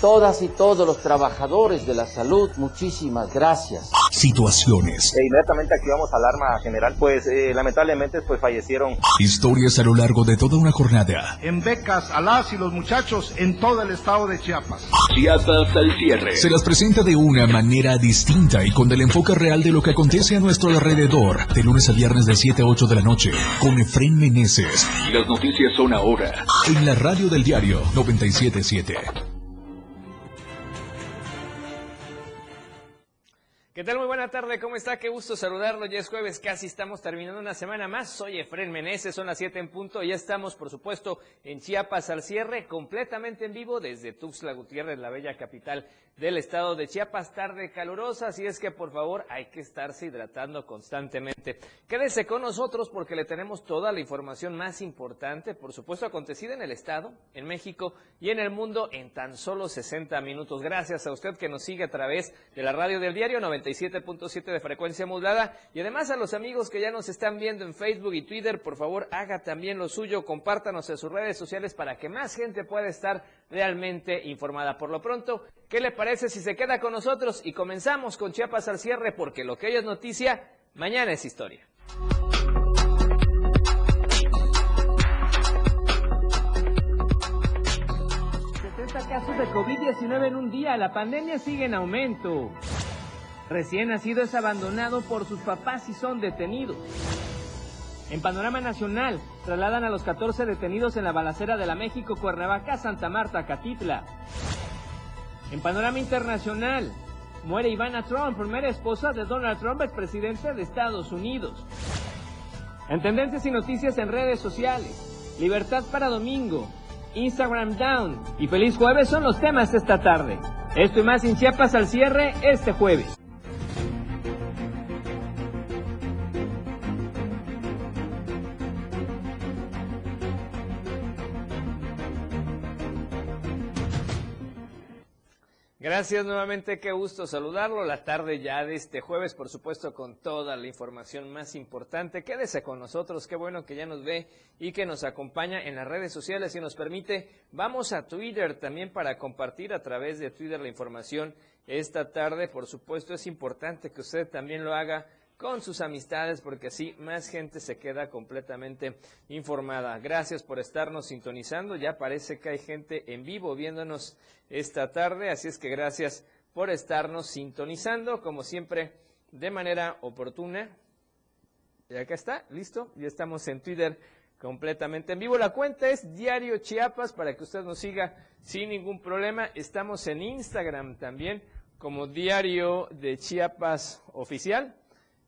todas y todos los trabajadores de la salud, muchísimas gracias. Situaciones. E inmediatamente activamos alarma general, pues eh, lamentablemente pues fallecieron. Historias a lo largo de toda una jornada. En becas a las y los muchachos en todo el estado de Chiapas. Chiapas al cierre. Se las presenta de una manera distinta y con el enfoque real de lo que acontece a nuestro alrededor. De lunes a viernes de 7 a 8 de la noche. Con Efren Meneses. Y las noticias son ahora. En la radio del diario 977. ¿Qué tal? Muy buena tarde, ¿cómo está? Qué gusto saludarlo. Ya es jueves, casi estamos terminando una semana más. Soy Efren Meneses, son las 7 en punto. Ya estamos, por supuesto, en Chiapas al cierre, completamente en vivo desde Tuxtla Gutiérrez, la bella capital del estado de Chiapas. Tarde calurosa, así es que por favor hay que estarse hidratando constantemente. Quédese con nosotros porque le tenemos toda la información más importante, por supuesto, acontecida en el estado, en México y en el mundo en tan solo 60 minutos. Gracias a usted que nos sigue a través de la radio del diario 97.7 de frecuencia modulada y además a los amigos que ya nos están viendo en Facebook y Twitter, por favor haga también lo suyo, compártanos en sus redes sociales para que más gente pueda estar realmente informada. Por lo pronto, ¿qué le parece si se queda con nosotros y comenzamos con Chiapas al cierre? Porque lo que hoy es noticia, mañana es historia. casos de COVID-19 en un día. La pandemia sigue en aumento. Recién nacido es abandonado por sus papás y son detenidos. En panorama nacional, trasladan a los 14 detenidos en la balacera de la México Cuernavaca, Santa Marta, Catitla. En panorama internacional, muere Ivana Trump, primera esposa de Donald Trump, el presidente de Estados Unidos. En tendencias y noticias en redes sociales, libertad para domingo, Instagram down y feliz jueves son los temas de esta tarde. Esto y más en Chiapas al cierre este jueves. Gracias nuevamente, qué gusto saludarlo. La tarde ya de este jueves, por supuesto, con toda la información más importante. Quédese con nosotros, qué bueno que ya nos ve y que nos acompaña en las redes sociales y nos permite. Vamos a Twitter también para compartir a través de Twitter la información esta tarde. Por supuesto, es importante que usted también lo haga con sus amistades porque así más gente se queda completamente informada. Gracias por estarnos sintonizando. Ya parece que hay gente en vivo viéndonos esta tarde, así es que gracias por estarnos sintonizando, como siempre, de manera oportuna. Y acá está, listo, ya estamos en Twitter completamente en vivo. La cuenta es Diario Chiapas para que usted nos siga sin ningún problema. Estamos en Instagram también como Diario de Chiapas Oficial.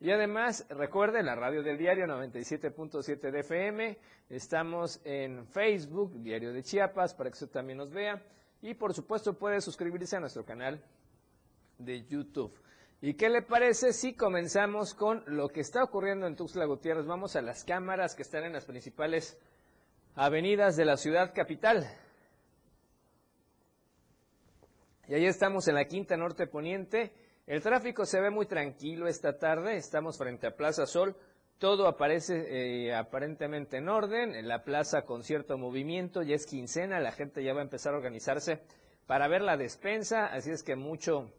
Y además, recuerde la radio del diario 97.7 de FM. Estamos en Facebook, Diario de Chiapas, para que usted también nos vea. Y por supuesto puede suscribirse a nuestro canal de YouTube. ¿Y qué le parece si comenzamos con lo que está ocurriendo en Tuxtla Gutiérrez? Vamos a las cámaras que están en las principales avenidas de la ciudad capital. Y ahí estamos en la Quinta Norte Poniente el tráfico se ve muy tranquilo esta tarde, estamos frente a Plaza Sol, todo aparece eh, aparentemente en orden, en la plaza con cierto movimiento, ya es quincena, la gente ya va a empezar a organizarse para ver la despensa, así es que mucho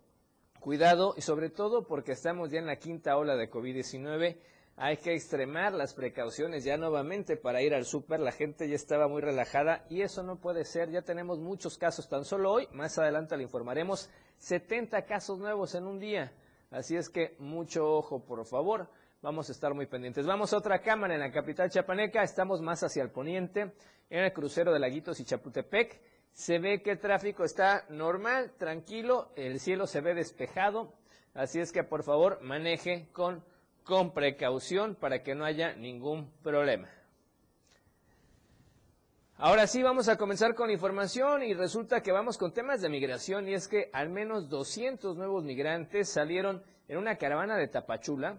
cuidado y sobre todo porque estamos ya en la quinta ola de COVID-19, hay que extremar las precauciones ya nuevamente para ir al súper. La gente ya estaba muy relajada y eso no puede ser. Ya tenemos muchos casos tan solo hoy. Más adelante le informaremos 70 casos nuevos en un día. Así es que mucho ojo, por favor. Vamos a estar muy pendientes. Vamos a otra cámara en la capital chapaneca. Estamos más hacia el poniente, en el crucero de Laguitos y Chapultepec. Se ve que el tráfico está normal, tranquilo. El cielo se ve despejado. Así es que, por favor, maneje con con precaución para que no haya ningún problema. Ahora sí, vamos a comenzar con información y resulta que vamos con temas de migración y es que al menos 200 nuevos migrantes salieron en una caravana de Tapachula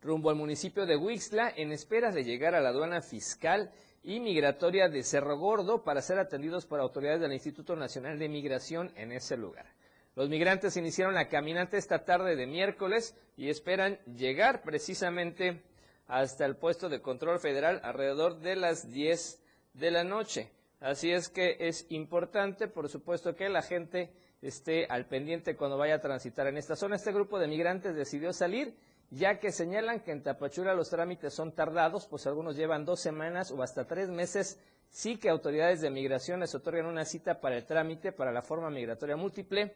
rumbo al municipio de Huixla en espera de llegar a la aduana fiscal y migratoria de Cerro Gordo para ser atendidos por autoridades del Instituto Nacional de Migración en ese lugar. Los migrantes iniciaron la caminata esta tarde de miércoles y esperan llegar precisamente hasta el puesto de control federal alrededor de las 10 de la noche. Así es que es importante, por supuesto, que la gente esté al pendiente cuando vaya a transitar en esta zona. Este grupo de migrantes decidió salir, ya que señalan que en Tapachula los trámites son tardados, pues algunos llevan dos semanas o hasta tres meses. Sí que autoridades de migración les otorgan una cita para el trámite para la forma migratoria múltiple,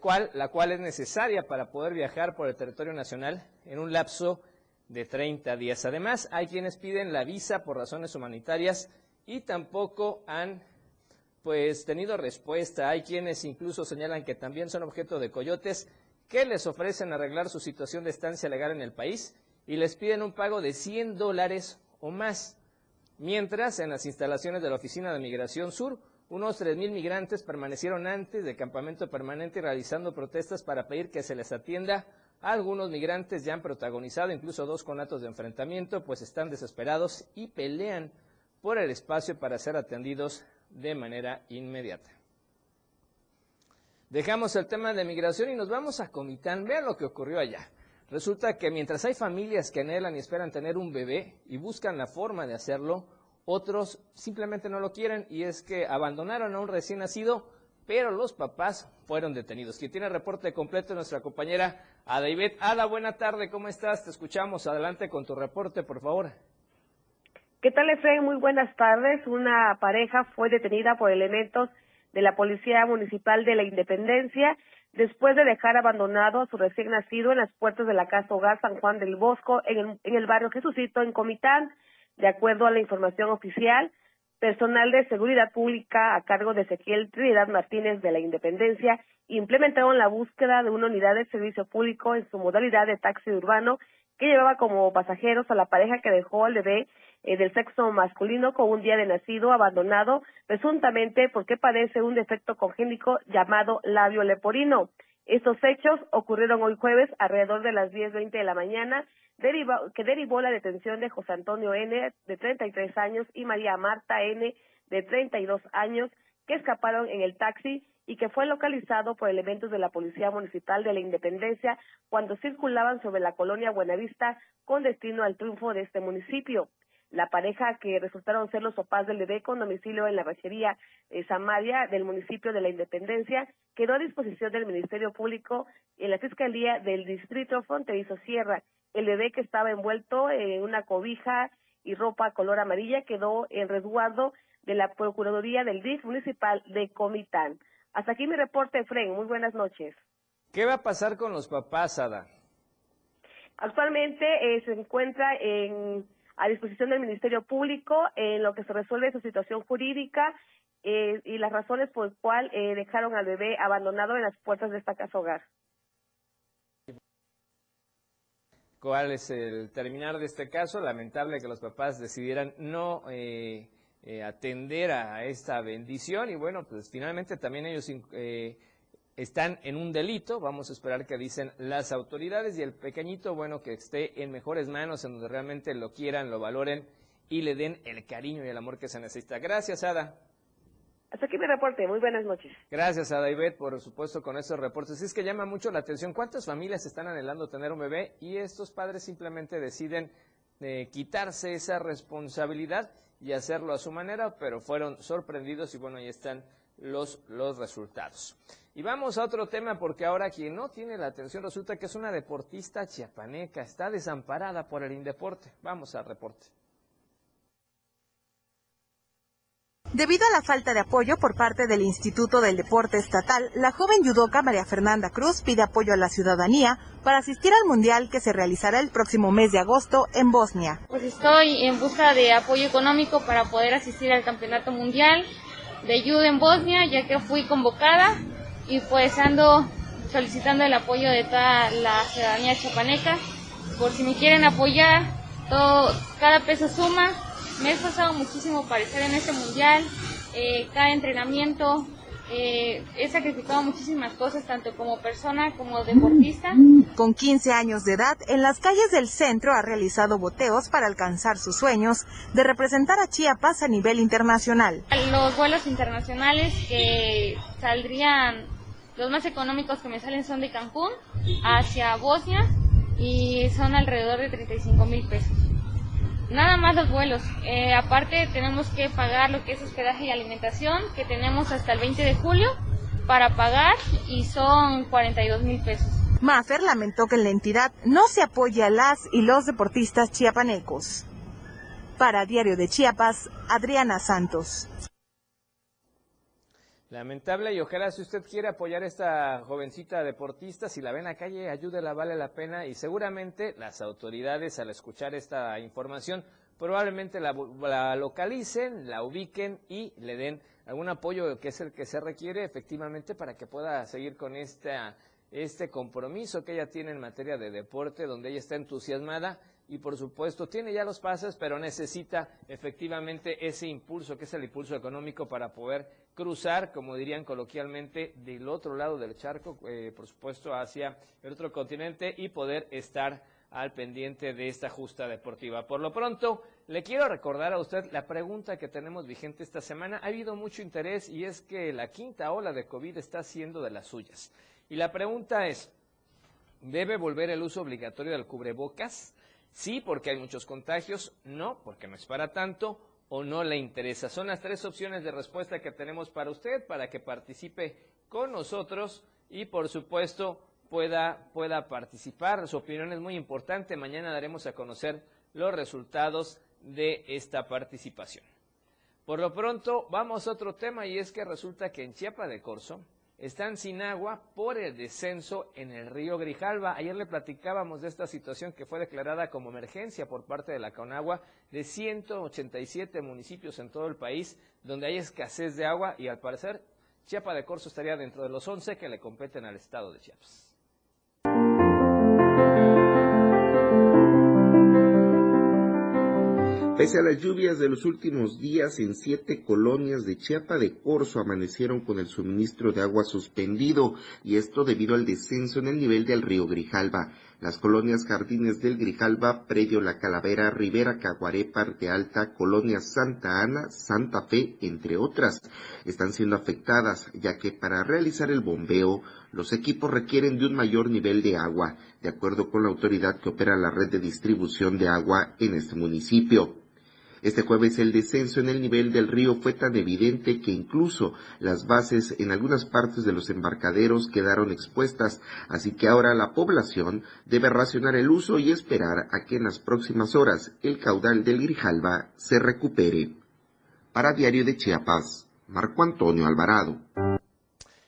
cual, la cual es necesaria para poder viajar por el territorio nacional en un lapso de 30 días. Además, hay quienes piden la visa por razones humanitarias y tampoco han pues tenido respuesta. Hay quienes incluso señalan que también son objeto de coyotes que les ofrecen arreglar su situación de estancia legal en el país y les piden un pago de 100 dólares o más. Mientras, en las instalaciones de la Oficina de Migración Sur, unos 3.000 migrantes permanecieron antes de campamento permanente realizando protestas para pedir que se les atienda. Algunos migrantes ya han protagonizado incluso dos conatos de enfrentamiento, pues están desesperados y pelean por el espacio para ser atendidos de manera inmediata. Dejamos el tema de migración y nos vamos a Comitán. Vean lo que ocurrió allá. Resulta que mientras hay familias que anhelan y esperan tener un bebé y buscan la forma de hacerlo, otros simplemente no lo quieren y es que abandonaron a un recién nacido, pero los papás fueron detenidos. Quien tiene el reporte completo es nuestra compañera Ada Ivette. Ada, buena tarde, ¿cómo estás? Te escuchamos. Adelante con tu reporte, por favor. ¿Qué tal, Efraín? Muy buenas tardes. Una pareja fue detenida por elementos de la Policía Municipal de la Independencia después de dejar abandonado a su recién nacido en las puertas de la Casa Hogar San Juan del Bosco en el, en el barrio Jesucito, en Comitán. De acuerdo a la información oficial, personal de seguridad pública a cargo de Ezequiel Trinidad Martínez de la Independencia implementaron la búsqueda de una unidad de servicio público en su modalidad de taxi urbano que llevaba como pasajeros a la pareja que dejó al bebé eh, del sexo masculino con un día de nacido abandonado, presuntamente porque padece un defecto congénico llamado labio leporino. Estos hechos ocurrieron hoy jueves alrededor de las 10.20 de la mañana, que derivó la detención de José Antonio N., de 33 años, y María Marta N., de 32 años, que escaparon en el taxi y que fue localizado por elementos de la Policía Municipal de la Independencia cuando circulaban sobre la colonia Buenavista con destino al triunfo de este municipio. La pareja que resultaron ser los papás del bebé con domicilio en la ranchería eh, Samaria del municipio de la Independencia quedó a disposición del Ministerio Público en la Fiscalía del Distrito Fronterizo Sierra. El bebé que estaba envuelto en una cobija y ropa color amarilla quedó en resguardo de la Procuraduría del DIF municipal de Comitán. Hasta aquí mi reporte, Fren. Muy buenas noches. ¿Qué va a pasar con los papás, Ada? Actualmente eh, se encuentra en a disposición del Ministerio Público en lo que se resuelve su situación jurídica eh, y las razones por las cuales eh, dejaron al bebé abandonado en las puertas de esta casa hogar. ¿Cuál es el terminar de este caso? Lamentable que los papás decidieran no eh, atender a esta bendición y bueno, pues finalmente también ellos están en un delito, vamos a esperar que dicen las autoridades y el pequeñito, bueno, que esté en mejores manos, en donde realmente lo quieran, lo valoren y le den el cariño y el amor que se necesita. Gracias, Ada. Hasta aquí mi reporte. Muy buenas noches. Gracias a David, por supuesto, con estos reportes. Es que llama mucho la atención cuántas familias están anhelando tener un bebé y estos padres simplemente deciden eh, quitarse esa responsabilidad y hacerlo a su manera, pero fueron sorprendidos y bueno, ahí están los, los resultados. Y vamos a otro tema porque ahora quien no tiene la atención resulta que es una deportista chiapaneca, está desamparada por el Indeporte. Vamos al reporte. Debido a la falta de apoyo por parte del Instituto del Deporte Estatal, la joven judoka María Fernanda Cruz pide apoyo a la ciudadanía para asistir al Mundial que se realizará el próximo mes de agosto en Bosnia. Pues estoy en busca de apoyo económico para poder asistir al Campeonato Mundial de Judo en Bosnia, ya que fui convocada y pues ando solicitando el apoyo de toda la ciudadanía chapaneca. Por si me quieren apoyar, todo, cada peso suma. Me he esforzado muchísimo para estar en este mundial. Eh, cada entrenamiento eh, he sacrificado muchísimas cosas, tanto como persona como deportista. Con 15 años de edad, en las calles del centro ha realizado boteos para alcanzar sus sueños de representar a Chiapas a nivel internacional. Los vuelos internacionales que saldrían, los más económicos que me salen son de Cancún hacia Bosnia y son alrededor de 35 mil pesos. Nada más los vuelos. Eh, aparte tenemos que pagar lo que es hospedaje y alimentación, que tenemos hasta el 20 de julio para pagar y son 42 mil pesos. Maffer lamentó que en la entidad no se apoya a las y los deportistas chiapanecos. Para Diario de Chiapas, Adriana Santos. Lamentable y ojalá si usted quiere apoyar a esta jovencita deportista, si la ve en la calle, ayúdela, vale la pena y seguramente las autoridades al escuchar esta información probablemente la, localicen, la ubiquen y le den algún apoyo que es el que se requiere efectivamente para que pueda seguir con esta, este compromiso que ella tiene en materia de deporte, donde ella está entusiasmada y por supuesto tiene ya los pases, pero necesita efectivamente ese impulso, que es el impulso económico para poder cruzar, como dirían coloquialmente, del otro lado del charco, eh, por supuesto hacia el otro continente y poder estar al pendiente de esta justa deportiva. Por lo pronto, le quiero recordar a usted la pregunta que tenemos vigente esta semana. Ha habido mucho interés y es que la quinta ola de COVID está haciendo de las suyas. Y la pregunta es, ¿debe volver el uso obligatorio del cubrebocas? Sí, porque hay muchos contagios, no, porque no es para tanto, o no le interesa. Son las tres opciones de respuesta que tenemos para usted, para que participe con nosotros y, por supuesto, pueda, pueda participar. Su opinión es muy importante. Mañana daremos a conocer los resultados de esta participación. Por lo pronto, vamos a otro tema y es que resulta que en Chiapa de Corzo están sin agua por el descenso en el río Grijalva. Ayer le platicábamos de esta situación que fue declarada como emergencia por parte de la CONAGUA de 187 municipios en todo el país donde hay escasez de agua y al parecer Chiapa de Corzo estaría dentro de los 11 que le competen al estado de Chiapas. Pese a las lluvias de los últimos días, en siete colonias de Chiapa de Corzo amanecieron con el suministro de agua suspendido, y esto debido al descenso en el nivel del río Grijalba. Las colonias Jardines del Grijalba, Predio La Calavera, Rivera Caguaré, Parte Alta, Colonia Santa Ana, Santa Fe, entre otras, están siendo afectadas, ya que para realizar el bombeo, los equipos requieren de un mayor nivel de agua, de acuerdo con la autoridad que opera la red de distribución de agua en este municipio. Este jueves el descenso en el nivel del río fue tan evidente que incluso las bases en algunas partes de los embarcaderos quedaron expuestas, así que ahora la población debe racionar el uso y esperar a que en las próximas horas el caudal del Grijalba se recupere. Para Diario de Chiapas, Marco Antonio Alvarado.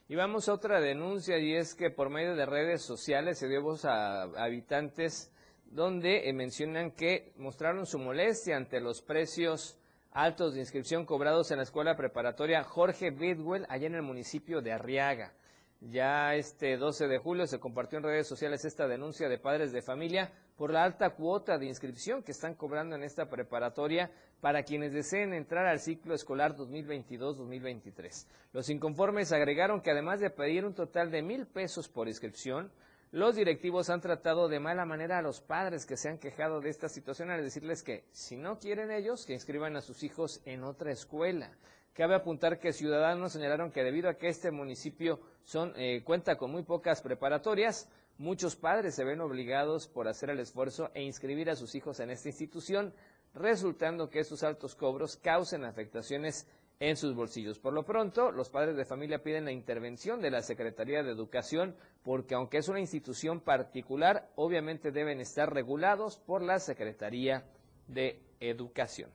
Y vamos a otra denuncia y es que por medio de redes sociales se dio voz a habitantes donde eh, mencionan que mostraron su molestia ante los precios altos de inscripción cobrados en la escuela preparatoria Jorge Bidwell, allá en el municipio de Arriaga. Ya este 12 de julio se compartió en redes sociales esta denuncia de padres de familia por la alta cuota de inscripción que están cobrando en esta preparatoria para quienes deseen entrar al ciclo escolar 2022-2023. Los inconformes agregaron que además de pedir un total de mil pesos por inscripción, los directivos han tratado de mala manera a los padres que se han quejado de esta situación al decirles que si no quieren ellos, que inscriban a sus hijos en otra escuela. Cabe apuntar que ciudadanos señalaron que debido a que este municipio son, eh, cuenta con muy pocas preparatorias, muchos padres se ven obligados por hacer el esfuerzo e inscribir a sus hijos en esta institución, resultando que estos altos cobros causen afectaciones en sus bolsillos. Por lo pronto, los padres de familia piden la intervención de la Secretaría de Educación porque aunque es una institución particular, obviamente deben estar regulados por la Secretaría de Educación.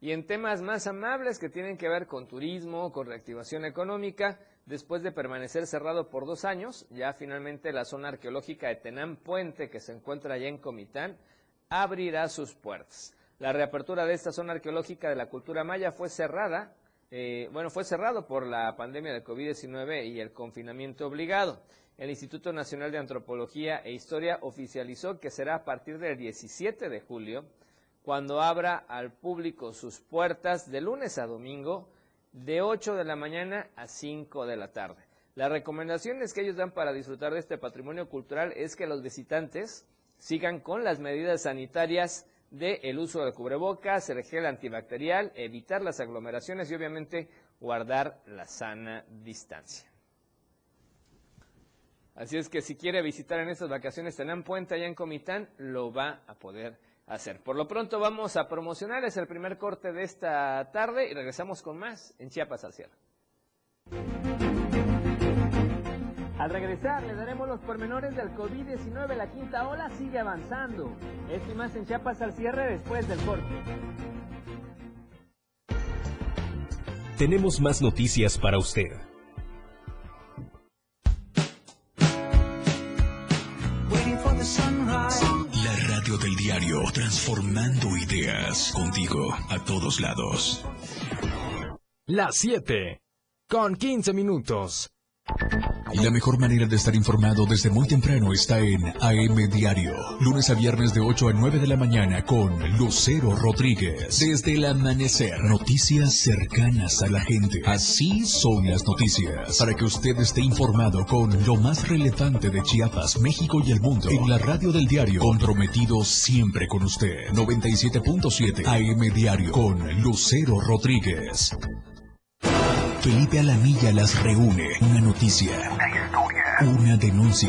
Y en temas más amables que tienen que ver con turismo, con reactivación económica, después de permanecer cerrado por dos años, ya finalmente la zona arqueológica de Tenán Puente, que se encuentra allá en Comitán, abrirá sus puertas. La reapertura de esta zona arqueológica de la cultura maya fue cerrada, eh, bueno, fue cerrado por la pandemia de COVID-19 y el confinamiento obligado. El Instituto Nacional de Antropología e Historia oficializó que será a partir del 17 de julio cuando abra al público sus puertas de lunes a domingo de 8 de la mañana a 5 de la tarde. Las recomendaciones que ellos dan para disfrutar de este patrimonio cultural es que los visitantes sigan con las medidas sanitarias del el uso del cubrebocas, el gel antibacterial, evitar las aglomeraciones y obviamente guardar la sana distancia. Así es que si quiere visitar en estas vacaciones Tenán Puente allá en Comitán, lo va a poder hacer. Por lo pronto vamos a promocionar, el primer corte de esta tarde y regresamos con más en Chiapas al cierre. Al regresar le daremos los pormenores del COVID-19, la quinta ola sigue avanzando. Esto y más en Chiapas al cierre después del corte. Tenemos más noticias para usted. del diario, transformando ideas contigo a todos lados. Las 7, con 15 minutos. La mejor manera de estar informado desde muy temprano está en AM Diario. Lunes a viernes de 8 a 9 de la mañana con Lucero Rodríguez. Desde el amanecer. Noticias cercanas a la gente. Así son las noticias. Para que usted esté informado con lo más relevante de Chiapas, México y el mundo. En la radio del diario. Comprometido siempre con usted. 97.7 AM Diario con Lucero Rodríguez. Felipe Alamilla las reúne. Una noticia. Una historia. Una denuncia.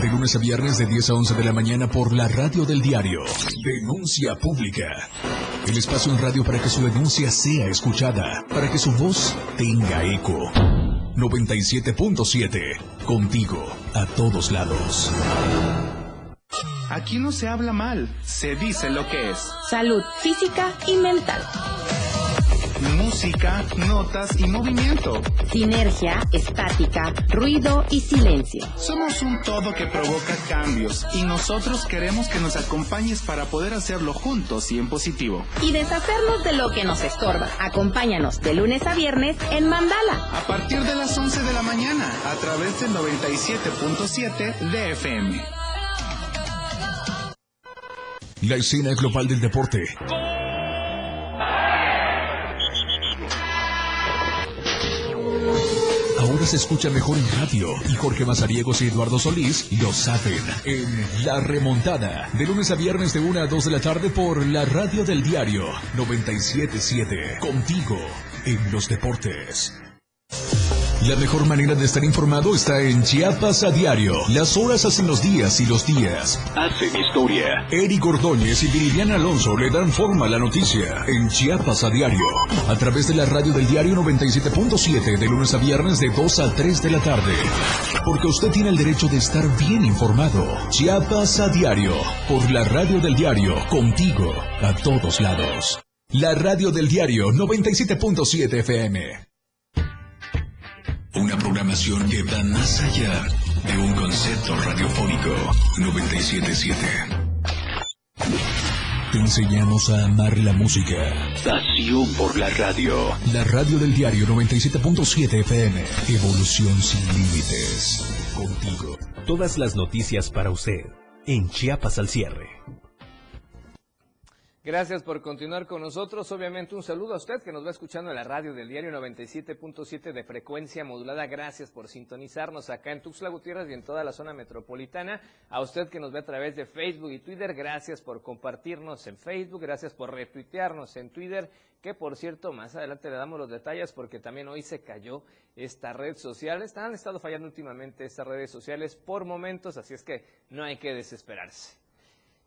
De lunes a viernes de 10 a 11 de la mañana por la radio del diario. Denuncia pública. El espacio en radio para que su denuncia sea escuchada. Para que su voz tenga eco. 97.7. Contigo. A todos lados. Aquí no se habla mal. Se dice lo que es. Salud física y mental música, notas y movimiento. Sinergia, estática, ruido y silencio. Somos un todo que provoca cambios y nosotros queremos que nos acompañes para poder hacerlo juntos y en positivo. Y deshacernos de lo que nos estorba. Acompáñanos de lunes a viernes en Mandala. A partir de las 11 de la mañana a través del 97.7 de FM. La escena global del deporte. Se escucha mejor en radio y Jorge Mazariegos y Eduardo Solís lo saben en La Remontada, de lunes a viernes de 1 a 2 de la tarde por la radio del diario 977, contigo en los deportes. La mejor manera de estar informado está en Chiapas a diario. Las horas hacen los días y los días hacen historia. Eric Ordóñez y Viridiana Alonso le dan forma a la noticia en Chiapas a diario. A través de la radio del diario 97.7 de lunes a viernes de 2 a 3 de la tarde. Porque usted tiene el derecho de estar bien informado. Chiapas a diario. Por la radio del diario. Contigo a todos lados. La radio del diario 97.7 FM. Una programación que va más allá de un concepto radiofónico 977. Te enseñamos a amar la música. Pasión por la radio. La radio del diario 97.7 FM. Evolución sin límites. Contigo. Todas las noticias para usted. En Chiapas al cierre. Gracias por continuar con nosotros. Obviamente un saludo a usted que nos va escuchando en la radio del diario 97.7 de frecuencia modulada. Gracias por sintonizarnos acá en Tuxtla Gutiérrez y en toda la zona metropolitana. A usted que nos ve a través de Facebook y Twitter, gracias por compartirnos en Facebook, gracias por retuitearnos en Twitter, que por cierto más adelante le damos los detalles porque también hoy se cayó esta red social. Han estado fallando últimamente estas redes sociales por momentos, así es que no hay que desesperarse.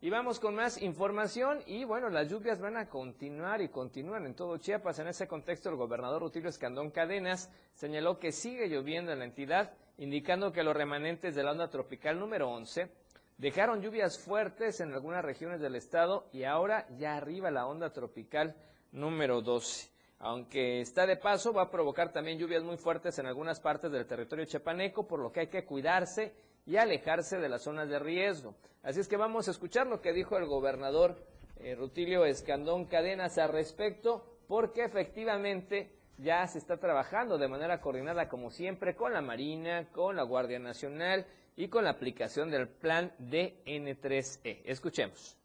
Y vamos con más información y bueno, las lluvias van a continuar y continúan en todo Chiapas. En ese contexto, el gobernador Rutilio Escandón Cadenas señaló que sigue lloviendo en la entidad, indicando que los remanentes de la onda tropical número 11 dejaron lluvias fuertes en algunas regiones del estado y ahora ya arriba la onda tropical número 12. Aunque está de paso, va a provocar también lluvias muy fuertes en algunas partes del territorio chapaneco, por lo que hay que cuidarse y alejarse de las zonas de riesgo. Así es que vamos a escuchar lo que dijo el gobernador eh, Rutilio Escandón Cadenas al respecto, porque efectivamente ya se está trabajando de manera coordinada, como siempre, con la Marina, con la Guardia Nacional y con la aplicación del plan DN3E. Escuchemos.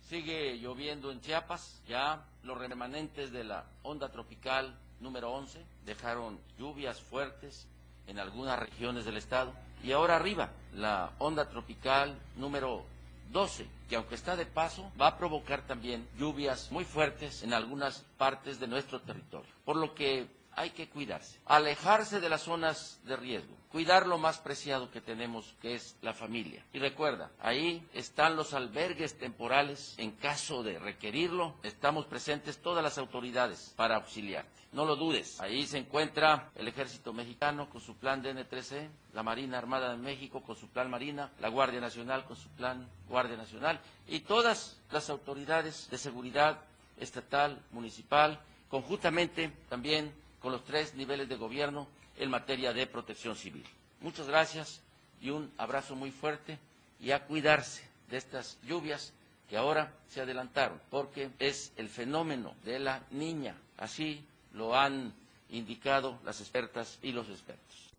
Sigue lloviendo en Chiapas, ya los remanentes de la onda tropical número 11 dejaron lluvias fuertes en algunas regiones del estado y ahora arriba, la onda tropical número 12, que aunque está de paso, va a provocar también lluvias muy fuertes en algunas partes de nuestro territorio. Por lo que hay que cuidarse, alejarse de las zonas de riesgo, cuidar lo más preciado que tenemos, que es la familia. Y recuerda, ahí están los albergues temporales. En caso de requerirlo, estamos presentes todas las autoridades para auxiliarte. No lo dudes, ahí se encuentra el Ejército Mexicano con su plan DN3C, la Marina Armada de México con su plan Marina, la Guardia Nacional con su plan Guardia Nacional y todas las autoridades de seguridad estatal, municipal, conjuntamente también con los tres niveles de gobierno en materia de protección civil. Muchas gracias y un abrazo muy fuerte y a cuidarse de estas lluvias que ahora se adelantaron, porque es el fenómeno de la niña. Así lo han indicado las expertas y los expertos.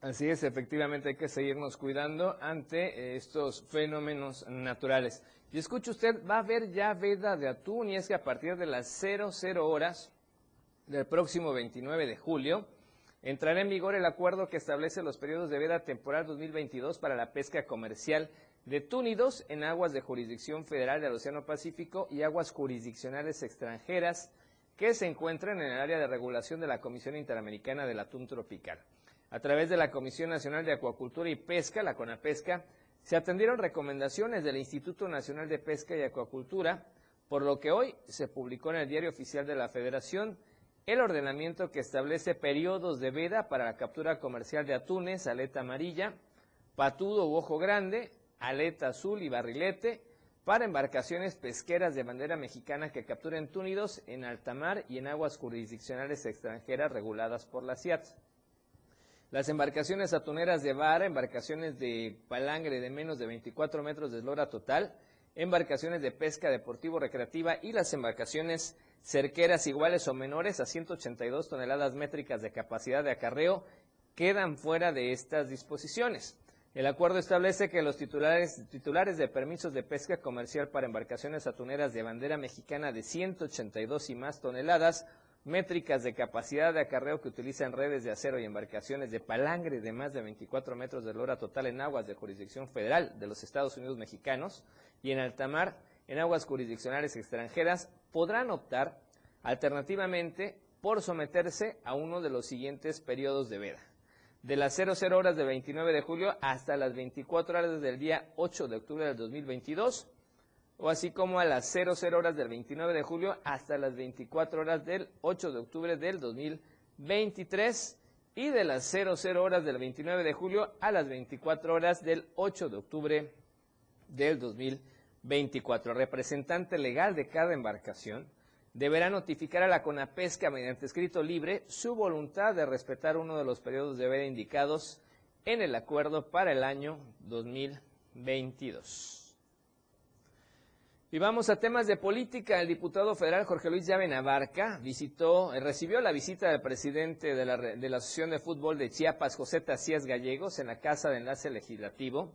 Así es, efectivamente hay que seguirnos cuidando ante estos fenómenos naturales. Y escuche usted, va a haber ya veda de atún y es que a partir de las 00 horas del próximo 29 de julio, entrará en vigor el acuerdo que establece los periodos de veda temporal 2022 para la pesca comercial de túnidos en aguas de jurisdicción federal del Océano Pacífico y aguas jurisdiccionales extranjeras que se encuentran en el área de regulación de la Comisión Interamericana del Atún Tropical. A través de la Comisión Nacional de Acuacultura y Pesca, la CONAPESCA, se atendieron recomendaciones del Instituto Nacional de Pesca y Acuacultura, por lo que hoy se publicó en el Diario Oficial de la Federación el ordenamiento que establece periodos de veda para la captura comercial de atunes, aleta amarilla, patudo u ojo grande, aleta azul y barrilete, para embarcaciones pesqueras de bandera mexicana que capturen túnidos en alta mar y en aguas jurisdiccionales extranjeras reguladas por la CIAT. Las embarcaciones atuneras de vara, embarcaciones de palangre de menos de 24 metros de eslora total, embarcaciones de pesca deportivo-recreativa y las embarcaciones cerqueras iguales o menores a 182 toneladas métricas de capacidad de acarreo quedan fuera de estas disposiciones. El acuerdo establece que los titulares, titulares de permisos de pesca comercial para embarcaciones atuneras de bandera mexicana de 182 y más toneladas métricas de capacidad de acarreo que utilizan redes de acero y embarcaciones de palangre de más de 24 metros de lora total en aguas de jurisdicción federal de los Estados Unidos mexicanos y en alta mar en aguas jurisdiccionales extranjeras podrán optar alternativamente por someterse a uno de los siguientes periodos de veda. De las 00 horas del 29 de julio hasta las 24 horas del día 8 de octubre del 2022, o así como a las 00 horas del 29 de julio hasta las 24 horas del 8 de octubre del 2023 y de las 00 horas del 29 de julio a las 24 horas del 8 de octubre del 2024. El representante legal de cada embarcación deberá notificar a la CONAPESCA mediante escrito libre su voluntad de respetar uno de los periodos de veda indicados en el acuerdo para el año 2022. Y vamos a temas de política. El diputado federal Jorge Luis Llave Navarca visitó, eh, recibió la visita del presidente de la, de la Asociación de Fútbol de Chiapas, José Tacías Gallegos, en la Casa de Enlace Legislativo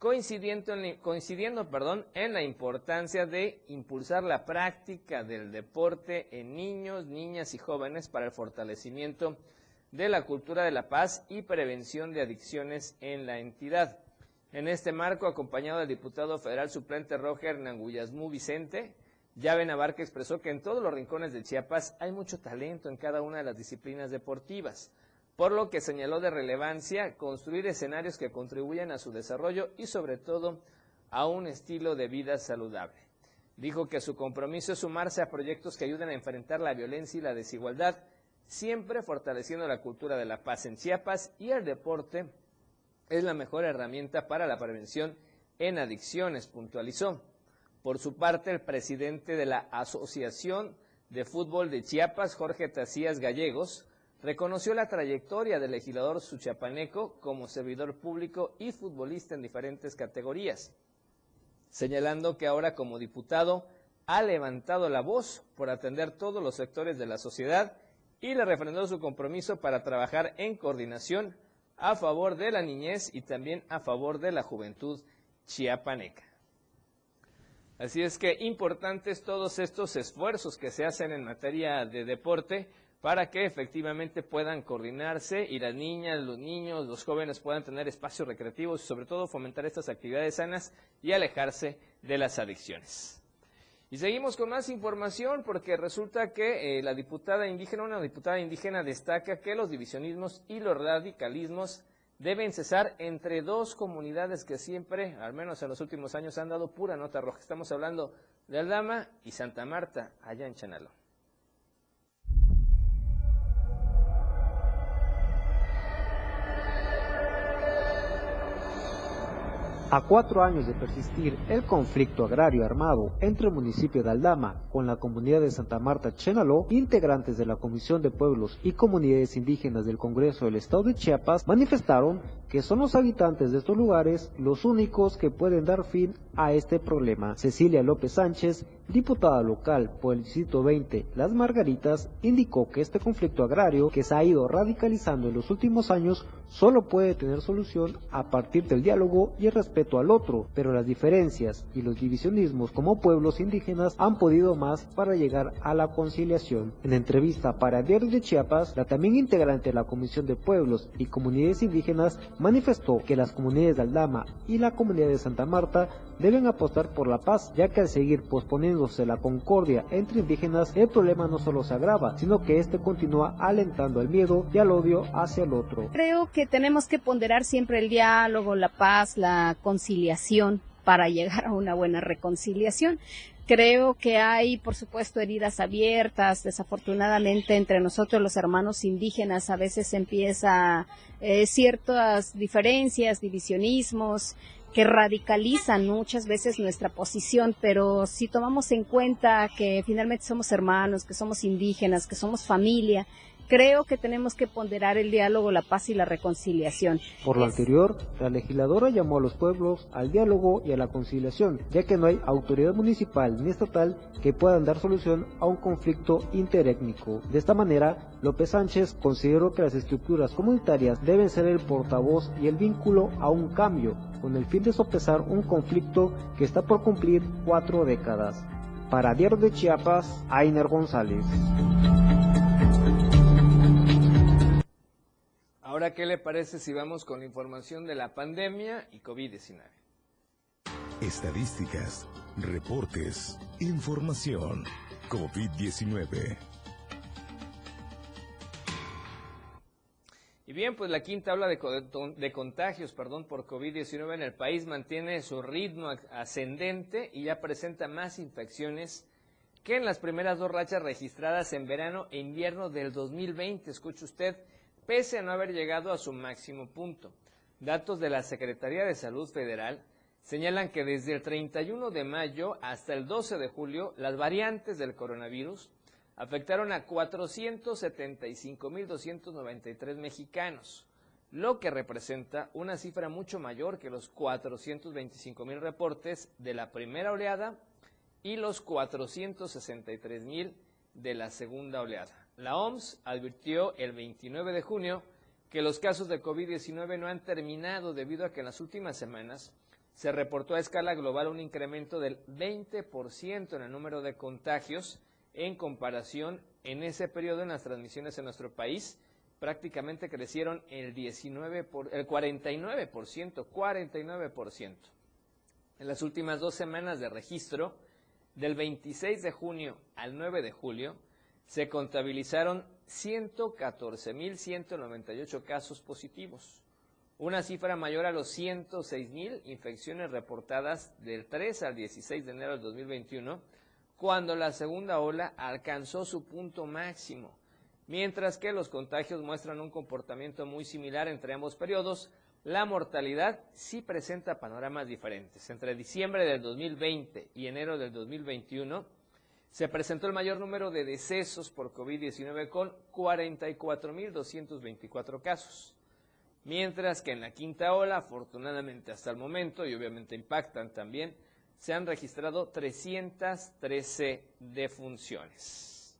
coincidiendo, en, coincidiendo perdón, en la importancia de impulsar la práctica del deporte en niños, niñas y jóvenes para el fortalecimiento de la cultura de la paz y prevención de adicciones en la entidad. En este marco, acompañado del diputado federal suplente Roger Nanguyasmú Vicente, Llave Navarca expresó que en todos los rincones de Chiapas hay mucho talento en cada una de las disciplinas deportivas por lo que señaló de relevancia construir escenarios que contribuyan a su desarrollo y sobre todo a un estilo de vida saludable. Dijo que su compromiso es sumarse a proyectos que ayuden a enfrentar la violencia y la desigualdad, siempre fortaleciendo la cultura de la paz en Chiapas y el deporte es la mejor herramienta para la prevención en adicciones, puntualizó. Por su parte, el presidente de la Asociación de Fútbol de Chiapas, Jorge Tacías Gallegos, reconoció la trayectoria del legislador suchapaneco como servidor público y futbolista en diferentes categorías, señalando que ahora como diputado ha levantado la voz por atender todos los sectores de la sociedad y le refrendó su compromiso para trabajar en coordinación a favor de la niñez y también a favor de la juventud chiapaneca. Así es que importantes todos estos esfuerzos que se hacen en materia de deporte para que efectivamente puedan coordinarse y las niñas, los niños, los jóvenes puedan tener espacios recreativos y sobre todo fomentar estas actividades sanas y alejarse de las adicciones. Y seguimos con más información porque resulta que eh, la diputada indígena, una diputada indígena destaca que los divisionismos y los radicalismos deben cesar entre dos comunidades que siempre, al menos en los últimos años, han dado pura nota roja. Estamos hablando de Aldama y Santa Marta, allá en Chanalo. A cuatro años de persistir el conflicto agrario armado entre el municipio de Aldama con la comunidad de Santa Marta Chenaló, integrantes de la Comisión de Pueblos y Comunidades Indígenas del Congreso del Estado de Chiapas manifestaron que son los habitantes de estos lugares los únicos que pueden dar fin a este problema. Cecilia López Sánchez, diputada local por el Distrito 20 Las Margaritas, indicó que este conflicto agrario que se ha ido radicalizando en los últimos años solo puede tener solución a partir del diálogo y el respeto al otro, pero las diferencias y los divisionismos como pueblos indígenas han podido más para llegar a la conciliación. En entrevista para Diario de Chiapas, la también integrante de la Comisión de Pueblos y Comunidades Indígenas manifestó que las comunidades de Aldama y la comunidad de Santa Marta deben apostar por la paz, ya que al seguir posponiéndose la concordia entre indígenas, el problema no solo se agrava, sino que este continúa alentando el miedo y al odio hacia el otro. Creo que tenemos que ponderar siempre el diálogo, la paz, la conciliación para llegar a una buena reconciliación. Creo que hay, por supuesto, heridas abiertas. Desafortunadamente, entre nosotros los hermanos indígenas a veces empieza eh, ciertas diferencias, divisionismos, que radicalizan muchas veces nuestra posición, pero si tomamos en cuenta que finalmente somos hermanos, que somos indígenas, que somos familia, creo que tenemos que ponderar el diálogo, la paz y la reconciliación. Por lo anterior, la legisladora llamó a los pueblos al diálogo y a la conciliación, ya que no hay autoridad municipal ni estatal que puedan dar solución a un conflicto interétnico. De esta manera, López Sánchez consideró que las estructuras comunitarias deben ser el portavoz y el vínculo a un cambio, con el fin de sopesar un conflicto que está por cumplir cuatro décadas. Para Diario de Chiapas, Ainer González. Ahora, ¿qué le parece si vamos con la información de la pandemia y COVID-19? Estadísticas, reportes, información. COVID-19. Y bien, pues la quinta de, de contagios perdón, por COVID-19 en el país mantiene su ritmo ascendente y ya presenta más infecciones que en las primeras dos rachas registradas en verano e invierno del 2020. Escuche usted, pese a no haber llegado a su máximo punto. Datos de la Secretaría de Salud Federal señalan que desde el 31 de mayo hasta el 12 de julio, las variantes del coronavirus afectaron a 475.293 mexicanos, lo que representa una cifra mucho mayor que los 425.000 reportes de la primera oleada y los 463.000 de la segunda oleada. La OMS advirtió el 29 de junio que los casos de COVID-19 no han terminado debido a que en las últimas semanas se reportó a escala global un incremento del 20% en el número de contagios en comparación en ese periodo en las transmisiones en nuestro país prácticamente crecieron el 19 por, el 49%, 49%. En las últimas dos semanas de registro, del 26 de junio al 9 de julio, se contabilizaron 114.198 casos positivos, una cifra mayor a los 106.000 infecciones reportadas del 3 al 16 de enero del 2021, cuando la segunda ola alcanzó su punto máximo, mientras que los contagios muestran un comportamiento muy similar entre ambos periodos, la mortalidad sí presenta panoramas diferentes. Entre diciembre del 2020 y enero del 2021, se presentó el mayor número de decesos por COVID-19 con 44.224 casos. Mientras que en la quinta ola, afortunadamente hasta el momento, y obviamente impactan también, se han registrado 313 defunciones.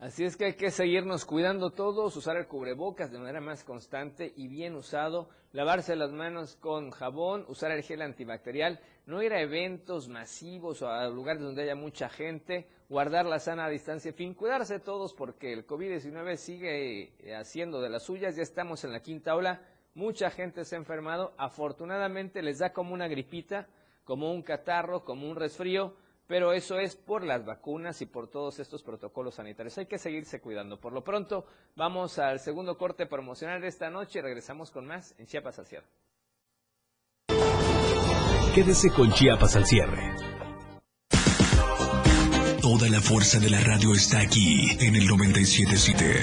Así es que hay que seguirnos cuidando todos, usar el cubrebocas de manera más constante y bien usado, lavarse las manos con jabón, usar el gel antibacterial, no ir a eventos masivos o a lugares donde haya mucha gente, guardar la sana distancia, en fin, cuidarse todos porque el COVID-19 sigue eh, haciendo de las suyas, ya estamos en la quinta ola, mucha gente se ha enfermado, afortunadamente les da como una gripita, como un catarro, como un resfrío, pero eso es por las vacunas y por todos estos protocolos sanitarios. Hay que seguirse cuidando. Por lo pronto, vamos al segundo corte promocional de esta noche y regresamos con más en Chiapas cierre. Quédese con Chiapas al cierre. Toda la fuerza de la radio está aquí en el 977.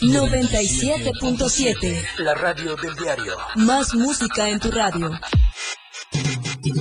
97.7. La radio del diario. Más música en tu radio.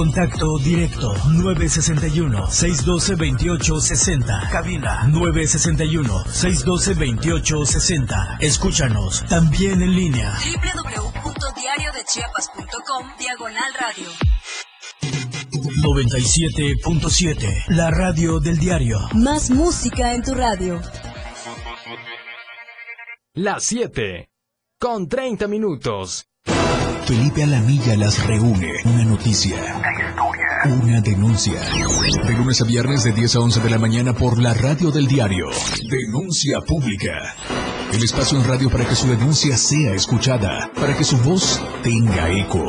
Contacto directo 961-612-2860. Cabina 961-612-2860. Escúchanos también en línea. www.diariodechiapas.com Diagonal Radio. 97.7. La radio del diario. Más música en tu radio. Las 7. Con 30 minutos. Felipe Alamilla las reúne. Noticia. Una denuncia. De lunes a viernes de 10 a 11 de la mañana por la radio del diario. Denuncia pública. El espacio en radio para que su denuncia sea escuchada, para que su voz tenga eco.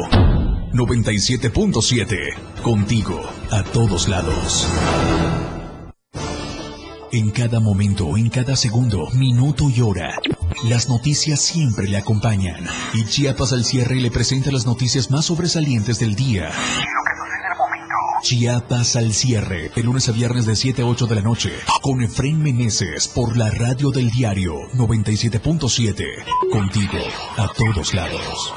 97.7. Contigo, a todos lados. En cada momento, en cada segundo, minuto y hora, las noticias siempre le acompañan. Y Chiapas al cierre le presenta las noticias más sobresalientes del día. Chiapas al cierre, de lunes a viernes de 7 a 8 de la noche, con Efren Meneses por la radio del diario 97.7. Contigo, a todos lados.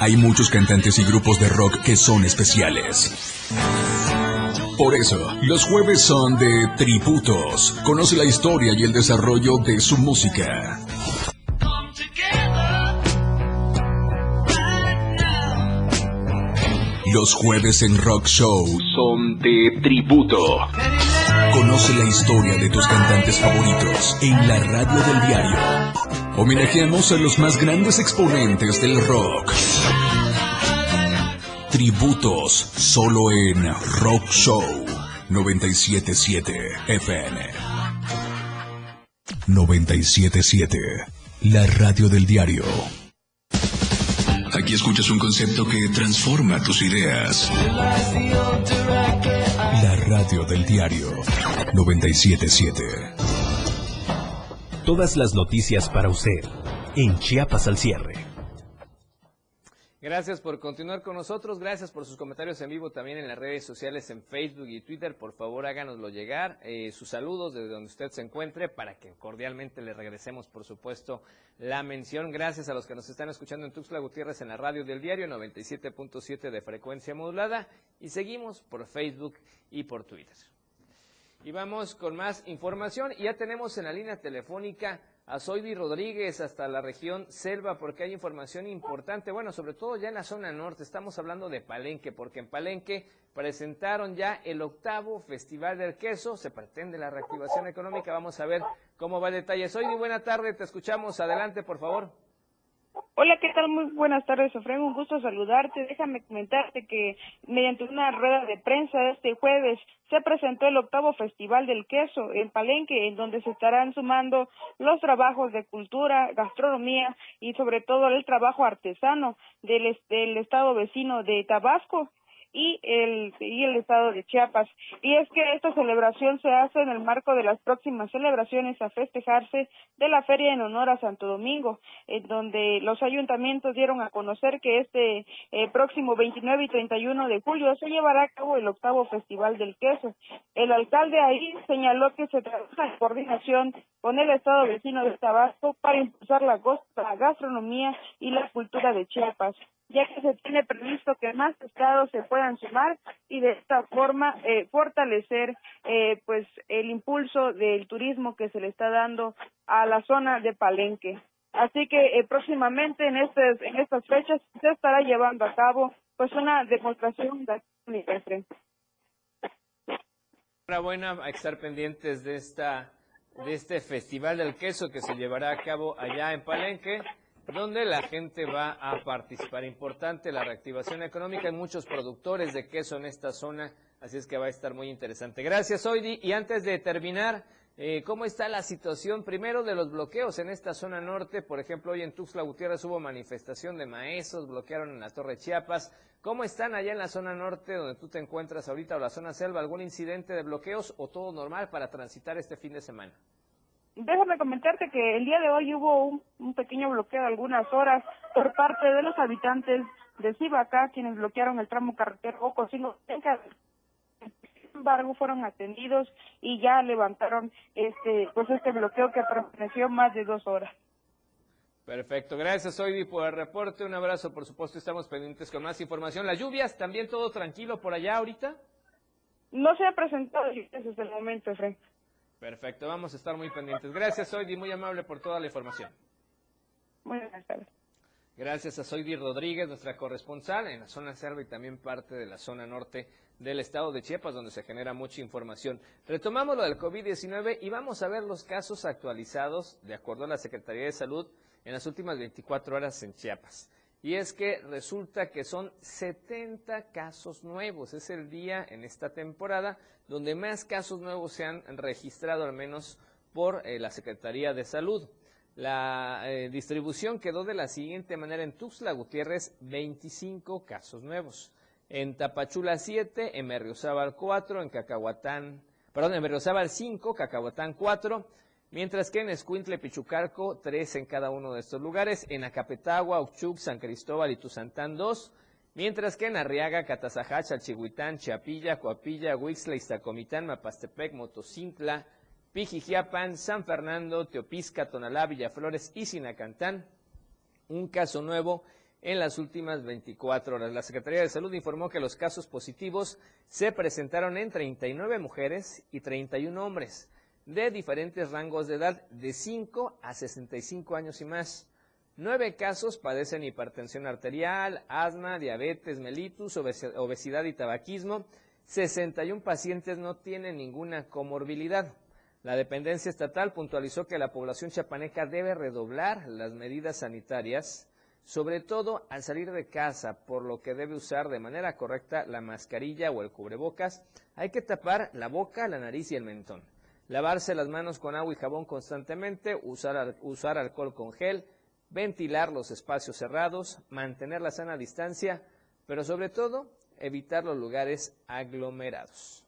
Hay muchos cantantes y grupos de rock que son especiales. Por eso, los jueves son de tributos. Conoce la historia y el desarrollo de su música. Los jueves en Rock Show son de tributo. Conoce la historia de tus cantantes favoritos en la radio del diario. Homenajeamos a los más grandes exponentes del rock. Tributos solo en Rock Show 977 FM. 977, la radio del diario. Aquí escuchas un concepto que transforma tus ideas. La radio del diario 977. Todas las noticias para usted en Chiapas al cierre. Gracias por continuar con nosotros, gracias por sus comentarios en vivo también en las redes sociales, en Facebook y Twitter. Por favor, háganoslo llegar, eh, sus saludos desde donde usted se encuentre para que cordialmente le regresemos, por supuesto, la mención. Gracias a los que nos están escuchando en Tuxtla Gutiérrez en la radio del diario 97.7 de frecuencia modulada y seguimos por Facebook y por Twitter. Y vamos con más información ya tenemos en la línea telefónica a Zoidi Rodríguez hasta la región Selva porque hay información importante, bueno, sobre todo ya en la zona norte, estamos hablando de Palenque, porque en Palenque presentaron ya el octavo Festival del Queso, se pretende la reactivación económica, vamos a ver cómo va el detalle. Zoidi, buena tarde, te escuchamos, adelante por favor. Hola, ¿qué tal? Muy buenas tardes, Ofren. Un gusto saludarte. Déjame comentarte que mediante una rueda de prensa este jueves se presentó el octavo Festival del Queso en Palenque, en donde se estarán sumando los trabajos de cultura, gastronomía y sobre todo el trabajo artesano del, del estado vecino de Tabasco y el, y el estado de Chiapas. Y es que esta celebración se hace en el marco de las próximas celebraciones a festejarse de la feria en honor a Santo Domingo, en donde los ayuntamientos dieron a conocer que este eh, próximo 29 y 31 de julio se llevará a cabo el octavo Festival del Queso. El alcalde ahí señaló que se trabaja en coordinación con el estado vecino de Tabasco para impulsar la gastronomía y la cultura de Chiapas ya que se tiene previsto que más estados se puedan sumar y de esta forma eh, fortalecer eh, pues el impulso del turismo que se le está dando a la zona de Palenque. Así que eh, próximamente en estas en estas fechas se estará llevando a cabo pues una demostración de Enhorabuena a estar pendientes de esta de este festival del queso que se llevará a cabo allá en Palenque, donde la gente va a participar. Importante la reactivación económica. Hay muchos productores de queso en esta zona, así es que va a estar muy interesante. Gracias, Oidi. Y antes de terminar, eh, ¿Cómo está la situación primero de los bloqueos en esta zona norte? Por ejemplo, hoy en Tuxtla Gutiérrez hubo manifestación de maestros, bloquearon en la Torre Chiapas. ¿Cómo están allá en la zona norte donde tú te encuentras ahorita o la zona selva? ¿Algún incidente de bloqueos o todo normal para transitar este fin de semana? Déjame comentarte que el día de hoy hubo un, pequeño bloqueo de algunas horas por parte de los habitantes de Cibaca, quienes bloquearon el tramo carretero Oco embargo fueron atendidos y ya levantaron este pues este bloqueo que permaneció más de dos horas. Perfecto, gracias Oidi por el reporte, un abrazo, por supuesto estamos pendientes con más información. ¿Las lluvias también todo tranquilo por allá ahorita? No se ha presentado lluvias desde el momento, Efraín. Perfecto, vamos a estar muy pendientes. Gracias Oidi, muy amable por toda la información. Muy buenas tardes. Gracias a Soidi Rodríguez, nuestra corresponsal en la zona selva y también parte de la zona norte del estado de Chiapas, donde se genera mucha información. Retomamos lo del COVID-19 y vamos a ver los casos actualizados, de acuerdo a la Secretaría de Salud, en las últimas 24 horas en Chiapas. Y es que resulta que son 70 casos nuevos. Es el día en esta temporada donde más casos nuevos se han registrado, al menos por eh, la Secretaría de Salud. La eh, distribución quedó de la siguiente manera en Tuxtla Gutiérrez, 25 casos nuevos. En Tapachula 7, en Berriozábal 4, en Cacahuatán, perdón, en Berriozábal 5, Cacahuatán 4, mientras que en Escuintle, Pichucarco 3 en cada uno de estos lugares, en Acapetagua, Uchuc, San Cristóbal y Tuzantán 2, mientras que en Arriaga, Catazajá, Chalchihuitán, Chiapilla, Coapilla, Huixla, Iztacomitán, Mapastepec, Motocintla, Pijijiapan, San Fernando, Teopisca, Tonalá, Villaflores y Sinacantán. Un caso nuevo en las últimas 24 horas. La Secretaría de Salud informó que los casos positivos se presentaron en 39 mujeres y 31 hombres de diferentes rangos de edad de 5 a 65 años y más. Nueve casos padecen hipertensión arterial, asma, diabetes, mellitus, obesidad y tabaquismo. 61 pacientes no tienen ninguna comorbilidad. La dependencia estatal puntualizó que la población chapaneca debe redoblar las medidas sanitarias, sobre todo al salir de casa, por lo que debe usar de manera correcta la mascarilla o el cubrebocas. Hay que tapar la boca, la nariz y el mentón. Lavarse las manos con agua y jabón constantemente, usar, usar alcohol con gel, ventilar los espacios cerrados, mantener la sana distancia, pero sobre todo evitar los lugares aglomerados.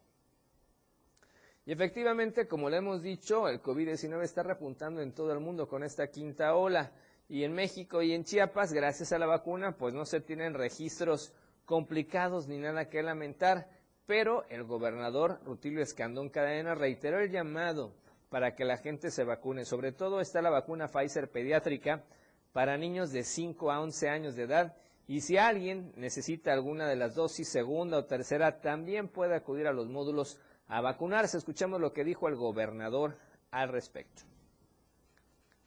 Y efectivamente, como le hemos dicho, el COVID-19 está repuntando en todo el mundo con esta quinta ola. Y en México y en Chiapas, gracias a la vacuna, pues no se tienen registros complicados ni nada que lamentar. Pero el gobernador Rutilio Escandón Cadena reiteró el llamado para que la gente se vacune. Sobre todo está la vacuna Pfizer pediátrica para niños de 5 a 11 años de edad. Y si alguien necesita alguna de las dosis, segunda o tercera, también puede acudir a los módulos a vacunarse. Escuchamos lo que dijo el gobernador al respecto.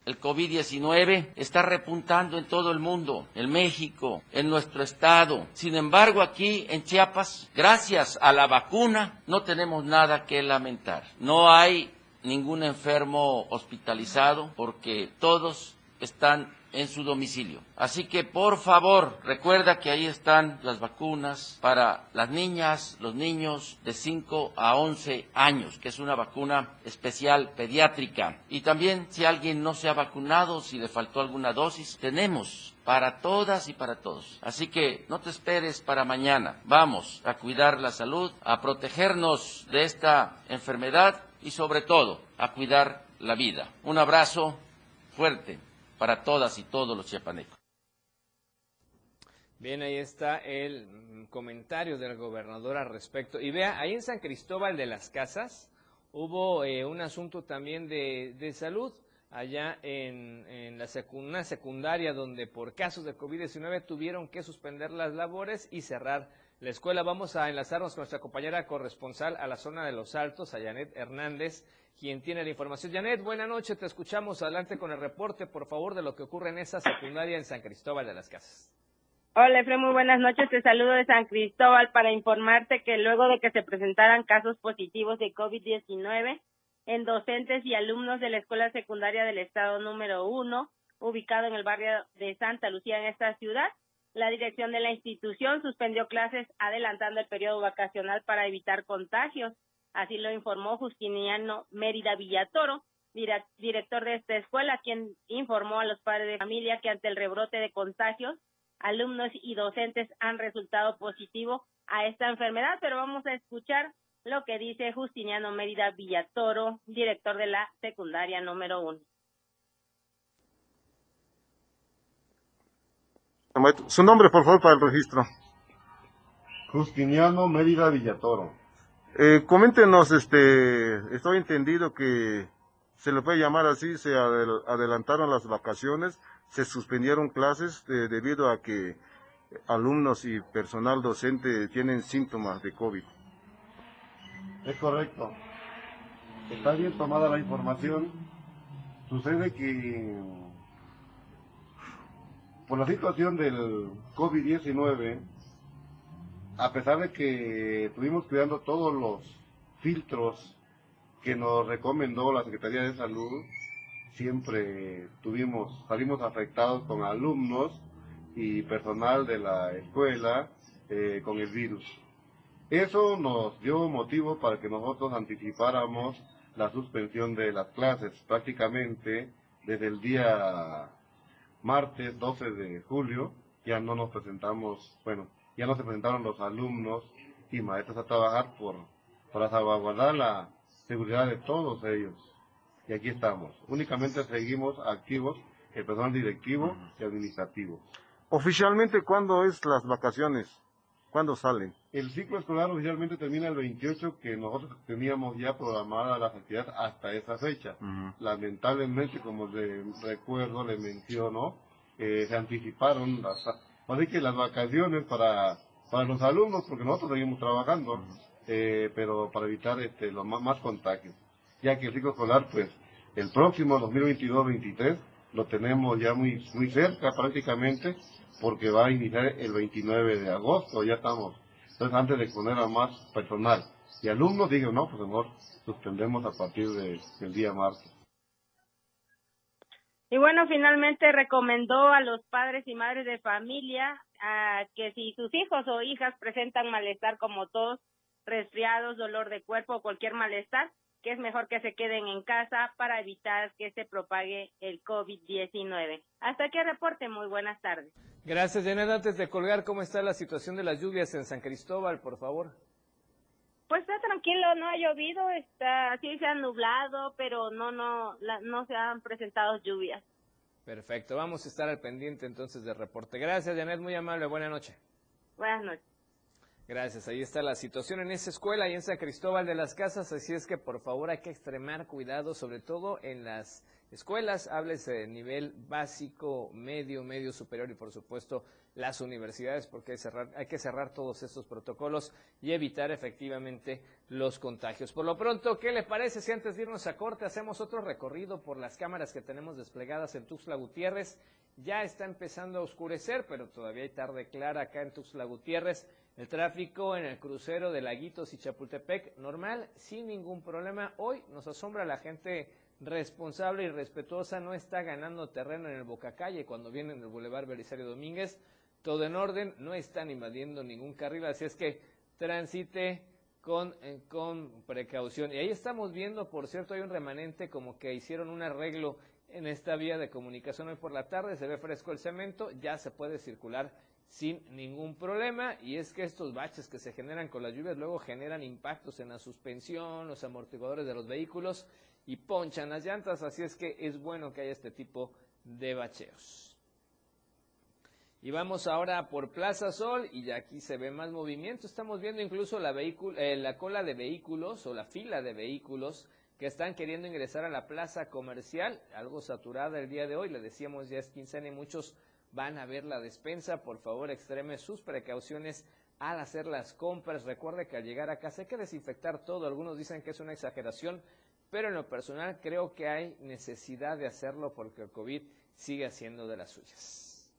El COVID-19 está repuntando en todo el mundo, en México, en nuestro estado. Sin embargo, aquí en Chiapas, gracias a la vacuna, no tenemos nada que lamentar. No hay ningún enfermo hospitalizado porque todos están en su domicilio. Así que por favor, recuerda que ahí están las vacunas para las niñas, los niños de 5 a 11 años, que es una vacuna especial pediátrica. Y también si alguien no se ha vacunado, si le faltó alguna dosis, tenemos para todas y para todos. Así que no te esperes para mañana. Vamos a cuidar la salud, a protegernos de esta enfermedad y sobre todo a cuidar la vida. Un abrazo fuerte para todas y todos los chiapanecos. Bien, ahí está el comentario del gobernador al respecto. Y vea, ahí en San Cristóbal de las Casas hubo eh, un asunto también de, de salud allá en, en la una secundaria donde por casos de COVID-19 tuvieron que suspender las labores y cerrar la escuela. Vamos a enlazarnos con nuestra compañera corresponsal a la zona de Los Altos, a Janet Hernández, quien tiene la información. Janet, buena noche, te escuchamos. Adelante con el reporte, por favor, de lo que ocurre en esa secundaria en San Cristóbal de las Casas. Hola, Efraín, muy buenas noches. Te saludo de San Cristóbal para informarte que luego de que se presentaran casos positivos de COVID-19 en docentes y alumnos de la Escuela Secundaria del Estado número uno, ubicado en el barrio de Santa Lucía en esta ciudad, la dirección de la institución suspendió clases adelantando el periodo vacacional para evitar contagios. Así lo informó Justiniano Mérida Villatoro, director de esta escuela, quien informó a los padres de familia que ante el rebrote de contagios alumnos y docentes han resultado positivo a esta enfermedad, pero vamos a escuchar lo que dice Justiniano Mérida Villatoro, director de la secundaria número uno. Su nombre, por favor, para el registro. Justiniano Mérida Villatoro. Eh, coméntenos, este, estoy entendido que se le puede llamar así, se adelantaron las vacaciones, se suspendieron clases eh, debido a que alumnos y personal docente tienen síntomas de COVID. Es correcto. Está bien tomada la información. Sucede que por la situación del COVID-19, a pesar de que estuvimos cuidando todos los filtros que nos recomendó la Secretaría de Salud, siempre tuvimos, salimos afectados con alumnos y personal de la escuela eh, con el virus. Eso nos dio motivo para que nosotros anticipáramos la suspensión de las clases prácticamente desde el día martes 12 de julio ya no nos presentamos, bueno, ya no se presentaron los alumnos y maestros a trabajar por para salvaguardar la seguridad de todos ellos. Y aquí estamos. Únicamente seguimos activos el personal directivo y administrativo. Oficialmente, ¿cuándo es las vacaciones? ¿Cuándo salen? El ciclo escolar oficialmente termina el 28, que nosotros teníamos ya programada las actividades hasta esa fecha. Lamentablemente, como le recuerdo, le menciono, eh, se anticiparon las, así que las vacaciones para, para los alumnos, porque nosotros seguimos trabajando, eh, pero para evitar este, los más, más contagios. Ya que el ciclo escolar, pues, el próximo 2022-23 lo tenemos ya muy, muy cerca prácticamente, porque va a iniciar el 29 de agosto, ya estamos. Entonces, antes de poner a más personal y alumnos, digo, no, pues mejor suspendemos a partir de, del día martes. Y bueno, finalmente recomendó a los padres y madres de familia que si sus hijos o hijas presentan malestar como tos, resfriados, dolor de cuerpo o cualquier malestar, que es mejor que se queden en casa para evitar que se propague el COVID-19. Hasta aquí reporte, muy buenas tardes. Gracias, Janet. Antes de colgar, ¿cómo está la situación de las lluvias en San Cristóbal, por favor? Pues está tranquilo, no ha llovido, está sí se ha nublado, pero no no no se han presentado lluvias. Perfecto, vamos a estar al pendiente entonces del reporte. Gracias, Janet, muy amable, buena noche. Buenas noches. Gracias, ahí está la situación en esa escuela y en San Cristóbal de las Casas, así es que por favor hay que extremar cuidado, sobre todo en las escuelas, háblese de nivel básico, medio, medio superior y por supuesto las universidades, porque hay, cerrar, hay que cerrar todos estos protocolos y evitar efectivamente los contagios. Por lo pronto, ¿qué le parece si antes de irnos a corte hacemos otro recorrido por las cámaras que tenemos desplegadas en Tuxtla Gutiérrez? Ya está empezando a oscurecer, pero todavía hay tarde clara acá en Tuxtla Gutiérrez. El tráfico en el crucero de Laguitos y Chapultepec, normal, sin ningún problema. Hoy nos asombra la gente responsable y respetuosa, no está ganando terreno en el Bocacalle cuando viene en el Boulevard Belisario Domínguez. Todo en orden, no están invadiendo ningún carril, así es que transite con, eh, con precaución. Y ahí estamos viendo, por cierto, hay un remanente como que hicieron un arreglo en esta vía de comunicación hoy por la tarde, se ve fresco el cemento, ya se puede circular sin ningún problema y es que estos baches que se generan con las lluvias luego generan impactos en la suspensión, los amortiguadores de los vehículos y ponchan las llantas, así es que es bueno que haya este tipo de bacheos. Y vamos ahora por Plaza Sol y ya aquí se ve más movimiento, estamos viendo incluso la, eh, la cola de vehículos o la fila de vehículos que están queriendo ingresar a la plaza comercial, algo saturada el día de hoy, le decíamos ya es quincena y muchos van a ver la despensa, por favor extreme sus precauciones al hacer las compras, recuerde que al llegar a casa hay que desinfectar todo, algunos dicen que es una exageración, pero en lo personal creo que hay necesidad de hacerlo porque el COVID sigue haciendo de las suyas.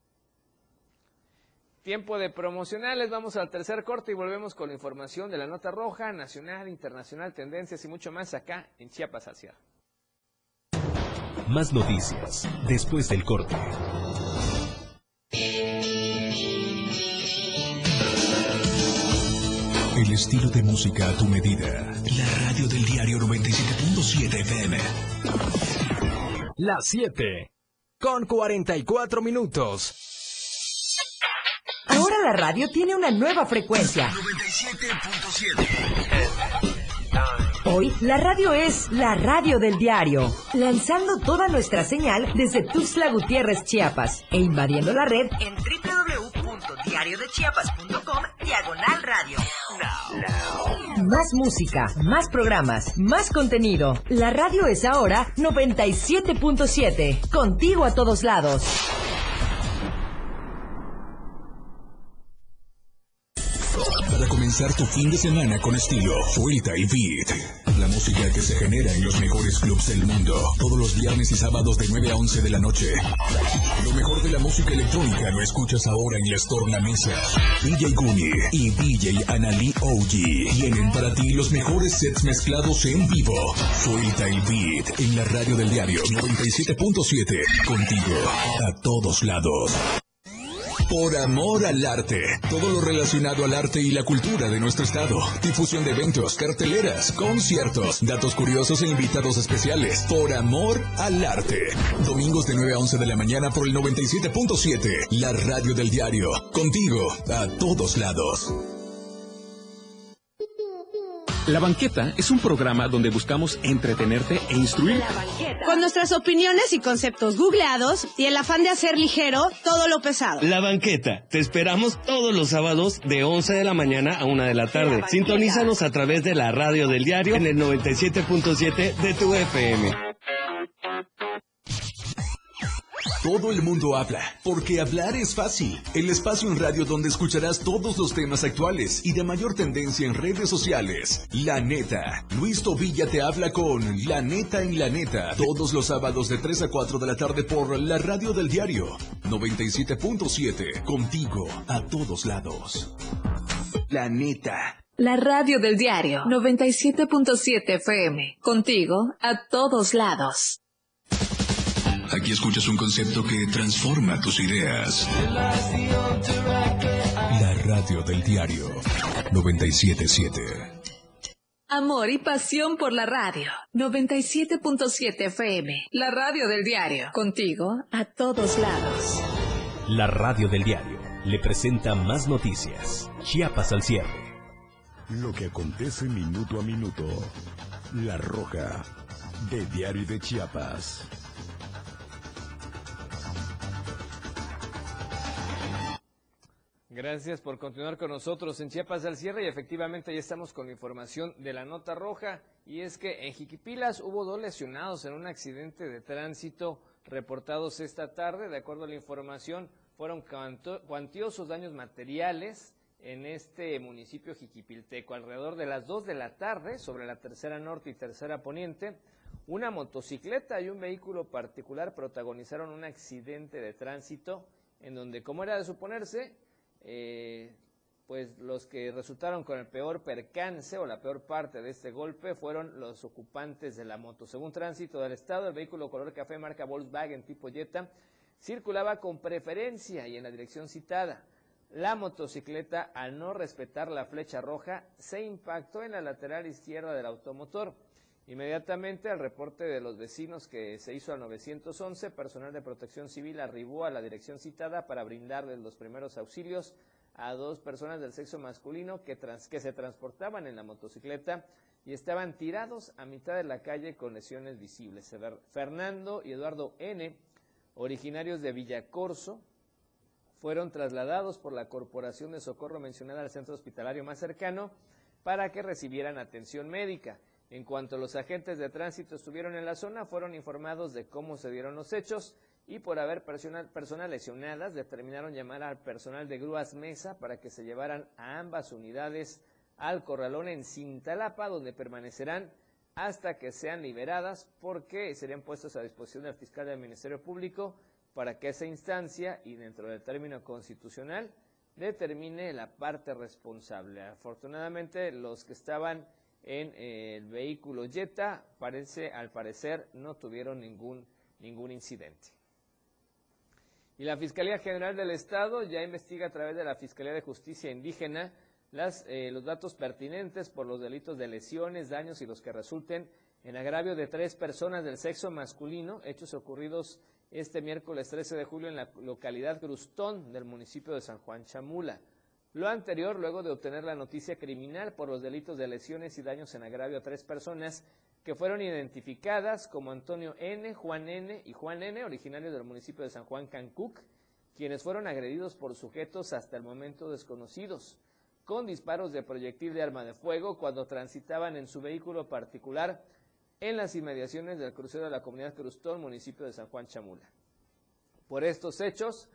Tiempo de promocionales, vamos al tercer corte y volvemos con la información de la nota roja, nacional, internacional, tendencias y mucho más acá en Chiapas cierre. Más noticias después del corte. El estilo de música a tu medida. La radio del diario 97.7 FM. Las 7 con 44 minutos. Ahora la radio tiene una nueva frecuencia. 97.7. Hoy la radio es la radio del diario, lanzando toda nuestra señal desde Tuxtla Gutiérrez, Chiapas, e invadiendo la red en www.diariodechiapas.com diagonal radio. Más música, más programas, más contenido. La radio es ahora 97.7, contigo a todos lados. Para comenzar tu fin de semana con estilo, suelta y beat. La música que se genera en los mejores clubs del mundo. Todos los viernes y sábados de 9 a 11 de la noche. Lo mejor de la música electrónica lo escuchas ahora en las tornamesas. DJ Guni y DJ Anali OG tienen para ti los mejores sets mezclados en vivo. Suelta el beat en la radio del diario 97.7. Contigo a todos lados. Por amor al arte. Todo lo relacionado al arte y la cultura de nuestro estado. Difusión de eventos, carteleras, conciertos, datos curiosos e invitados especiales. Por amor al arte. Domingos de 9 a 11 de la mañana por el 97.7. La radio del diario. Contigo a todos lados. La Banqueta es un programa donde buscamos entretenerte e instruir. Con nuestras opiniones y conceptos googleados y el afán de hacer ligero todo lo pesado. La Banqueta. Te esperamos todos los sábados de 11 de la mañana a 1 de la tarde. Sintonízanos a través de la radio del diario en el 97.7 de tu FM. Todo el mundo habla, porque hablar es fácil. El espacio en radio donde escucharás todos los temas actuales y de mayor tendencia en redes sociales. La neta. Luis Tobilla te habla con La neta en la neta. Todos los sábados de 3 a 4 de la tarde por la radio del diario 97.7. Contigo a todos lados. La neta. La radio del diario 97.7 FM. Contigo a todos lados. Aquí escuchas un concepto que transforma tus ideas. La radio del diario 977. Amor y pasión por la radio 97.7 FM. La radio del diario. Contigo a todos lados. La radio del diario le presenta más noticias. Chiapas al cierre. Lo que acontece minuto a minuto. La roja de Diario de Chiapas. Gracias por continuar con nosotros en Chiapas al cierre y efectivamente ya estamos con la información de la nota roja y es que en Jiquipilas hubo dos lesionados en un accidente de tránsito reportados esta tarde. De acuerdo a la información, fueron cuantiosos daños materiales en este municipio jiquipilteco. Alrededor de las 2 de la tarde, sobre la tercera norte y tercera poniente, una motocicleta y un vehículo particular protagonizaron un accidente de tránsito en donde, como era de suponerse, eh, pues los que resultaron con el peor percance o la peor parte de este golpe fueron los ocupantes de la moto. Según tránsito del estado, el vehículo color café marca Volkswagen tipo Jetta circulaba con preferencia y en la dirección citada. La motocicleta, al no respetar la flecha roja, se impactó en la lateral izquierda del automotor. Inmediatamente al reporte de los vecinos que se hizo al 911, personal de protección civil arribó a la dirección citada para brindarles los primeros auxilios a dos personas del sexo masculino que, que se transportaban en la motocicleta y estaban tirados a mitad de la calle con lesiones visibles. Fernando y Eduardo N., originarios de Villacorso, fueron trasladados por la Corporación de Socorro mencionada al centro hospitalario más cercano para que recibieran atención médica. En cuanto los agentes de tránsito estuvieron en la zona, fueron informados de cómo se dieron los hechos y por haber personas lesionadas, determinaron llamar al personal de Grúas Mesa para que se llevaran a ambas unidades al corralón en Cintalapa, donde permanecerán hasta que sean liberadas, porque serían puestos a disposición del fiscal del Ministerio Público para que esa instancia y dentro del término constitucional determine la parte responsable. Afortunadamente, los que estaban en eh, el vehículo Jetta, parece, al parecer, no tuvieron ningún, ningún incidente. Y la Fiscalía General del Estado ya investiga a través de la Fiscalía de Justicia Indígena eh, los datos pertinentes por los delitos de lesiones, daños y los que resulten en agravio de tres personas del sexo masculino, hechos ocurridos este miércoles 13 de julio en la localidad Grustón del municipio de San Juan Chamula. Lo anterior, luego de obtener la noticia criminal por los delitos de lesiones y daños en agravio a tres personas que fueron identificadas como Antonio N., Juan N. y Juan N., originarios del municipio de San Juan Cancuc, quienes fueron agredidos por sujetos hasta el momento desconocidos, con disparos de proyectil de arma de fuego cuando transitaban en su vehículo particular en las inmediaciones del crucero de la comunidad Crustón, municipio de San Juan Chamula. Por estos hechos,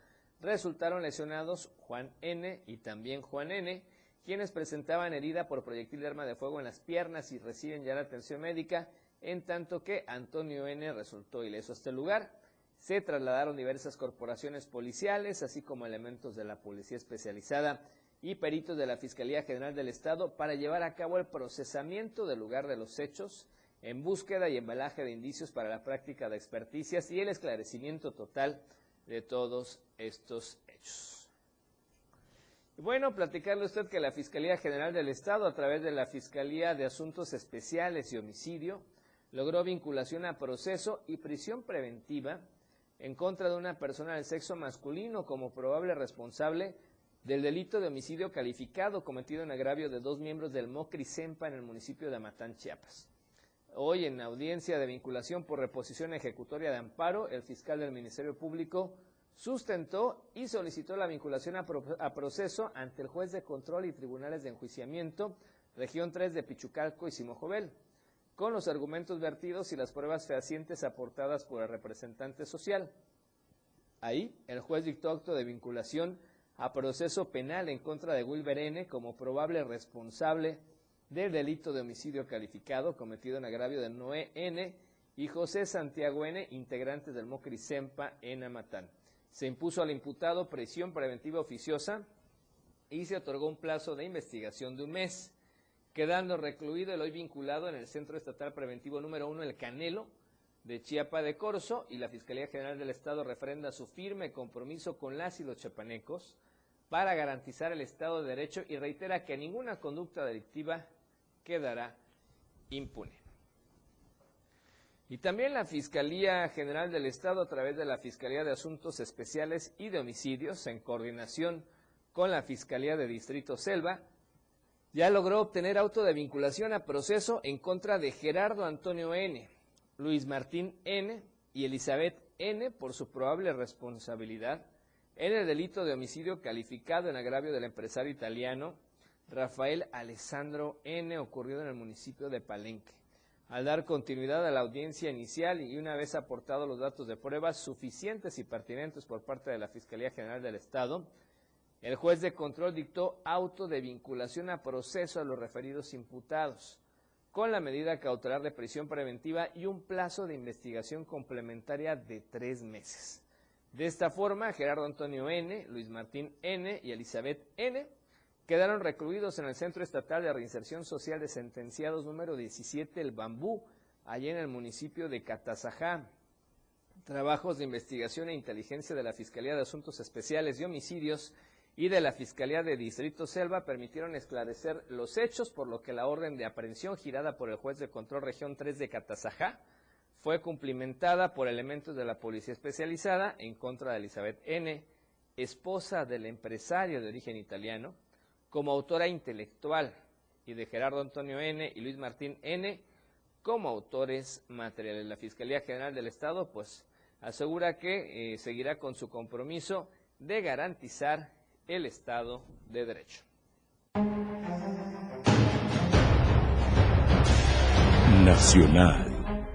resultaron lesionados Juan N. y también Juan N., quienes presentaban herida por proyectil de arma de fuego en las piernas y reciben ya la atención médica, en tanto que Antonio N. resultó ileso. A este lugar se trasladaron diversas corporaciones policiales, así como elementos de la Policía Especializada y peritos de la Fiscalía General del Estado para llevar a cabo el procesamiento del lugar de los hechos en búsqueda y embalaje de indicios para la práctica de experticias y el esclarecimiento total de todos estos hechos. Y bueno, platicarle usted que la Fiscalía General del Estado, a través de la Fiscalía de Asuntos Especiales y Homicidio, logró vinculación a proceso y prisión preventiva en contra de una persona del sexo masculino como probable responsable del delito de homicidio calificado cometido en agravio de dos miembros del MOCRI CEMPA en el municipio de Amatán, Chiapas. Hoy, en audiencia de vinculación por reposición ejecutoria de amparo, el fiscal del Ministerio Público sustentó y solicitó la vinculación a, proceso ante el juez de control y tribunales de enjuiciamiento, región 3 de Pichucalco y Simojovel, con los argumentos vertidos y las pruebas fehacientes aportadas por el representante social. Ahí, el juez dictó acto de vinculación a proceso penal en contra de Wilber N. como probable responsable del delito de homicidio calificado cometido en agravio de Noé N. y José Santiago N., integrantes del Mocri Sempa en Amatán. Se impuso al imputado presión preventiva oficiosa y se otorgó un plazo de investigación de un mes, quedando recluido el hoy vinculado en el Centro Estatal Preventivo número 1, el Canelo, de Chiapa de Corzo, y la Fiscalía General del Estado refrenda su firme compromiso con las y los chapanecos para garantizar el Estado de Derecho y reitera que ninguna conducta delictiva quedará impune. Y también la Fiscalía General del Estado, a través de la Fiscalía de Asuntos Especiales y de Homicidios, en coordinación con la Fiscalía de Distrito Selva, ya logró obtener auto de vinculación a proceso en contra de Gerardo Antonio N., Luis Martín N. y Elizabeth N. por su probable responsabilidad en el delito de homicidio calificado en agravio del empresario italiano Rafael Alessandro N., ocurrido en el municipio de Palenque. Al dar continuidad a la audiencia inicial y una vez aportados los datos de pruebas suficientes y pertinentes por parte de la Fiscalía General del Estado, el juez de control dictó auto de vinculación a proceso a los referidos imputados, con la medida cautelar de prisión preventiva y un plazo de investigación complementaria de tres meses. De esta forma, Gerardo Antonio N., Luis Martín N. y Elizabeth N quedaron recluidos en el Centro Estatal de Reinserción Social de Sentenciados número 17, El Bambú, allí en el municipio de Catazajá. Trabajos de investigación e inteligencia de la Fiscalía de Asuntos Especiales y Homicidios y de la Fiscalía de Distrito Selva permitieron esclarecer los hechos, por lo que la orden de aprehensión girada por el juez de control región 3 de Catazajá fue cumplimentada por elementos de la Policía Especializada en contra de Elizabeth N., esposa del empresario de origen italiano, como autora intelectual y de Gerardo Antonio N. y Luis Martín N. como autores materiales. La Fiscalía General del Estado pues asegura que eh, seguirá con su compromiso de garantizar el Estado de Derecho. Nacional.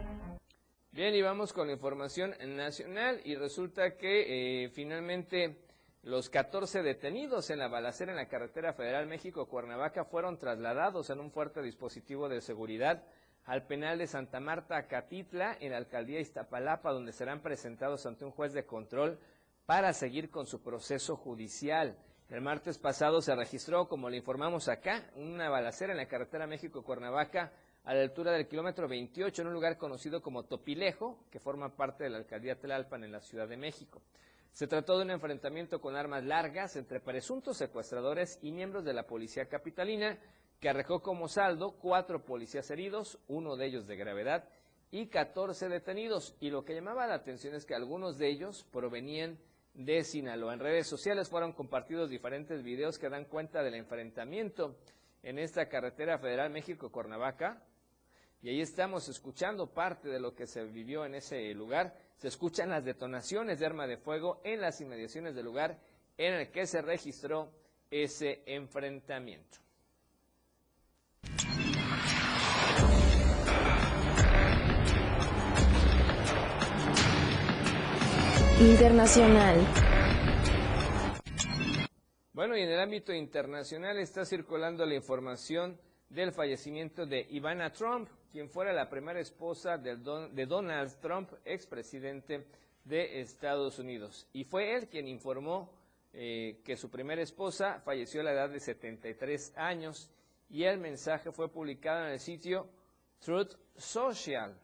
Bien, y vamos con la información nacional y resulta que eh, finalmente los 14 detenidos en la balacera en la carretera federal México-Cuernavaca fueron trasladados en un fuerte dispositivo de seguridad al penal de Santa Marta, Catitla, en la alcaldía Iztapalapa, donde serán presentados ante un juez de control para seguir con su proceso judicial. El martes pasado se registró, como le informamos acá, una balacera en la carretera México-Cuernavaca a la altura del kilómetro 28 en un lugar conocido como Topilejo, que forma parte de la alcaldía Tlalpan en la Ciudad de México. Se trató de un enfrentamiento con armas largas entre presuntos secuestradores y miembros de la policía capitalina, que arrojó como saldo cuatro policías heridos, uno de ellos de gravedad, y 14 detenidos. Y lo que llamaba la atención es que algunos de ellos provenían de Sinaloa. En redes sociales fueron compartidos diferentes videos que dan cuenta del enfrentamiento en esta carretera federal México-Cuernavaca. Y ahí estamos escuchando parte de lo que se vivió en ese lugar. Se escuchan las detonaciones de arma de fuego en las inmediaciones del lugar en el que se registró ese enfrentamiento. Internacional. Bueno, y en el ámbito internacional está circulando la información del fallecimiento de Ivana Trump, quien fuera la primera esposa de, Donald Trump, expresidente de Estados Unidos. Y fue él quien informó eh, que su primera esposa falleció a la edad de 73 años y el mensaje fue publicado en el sitio Truth Social.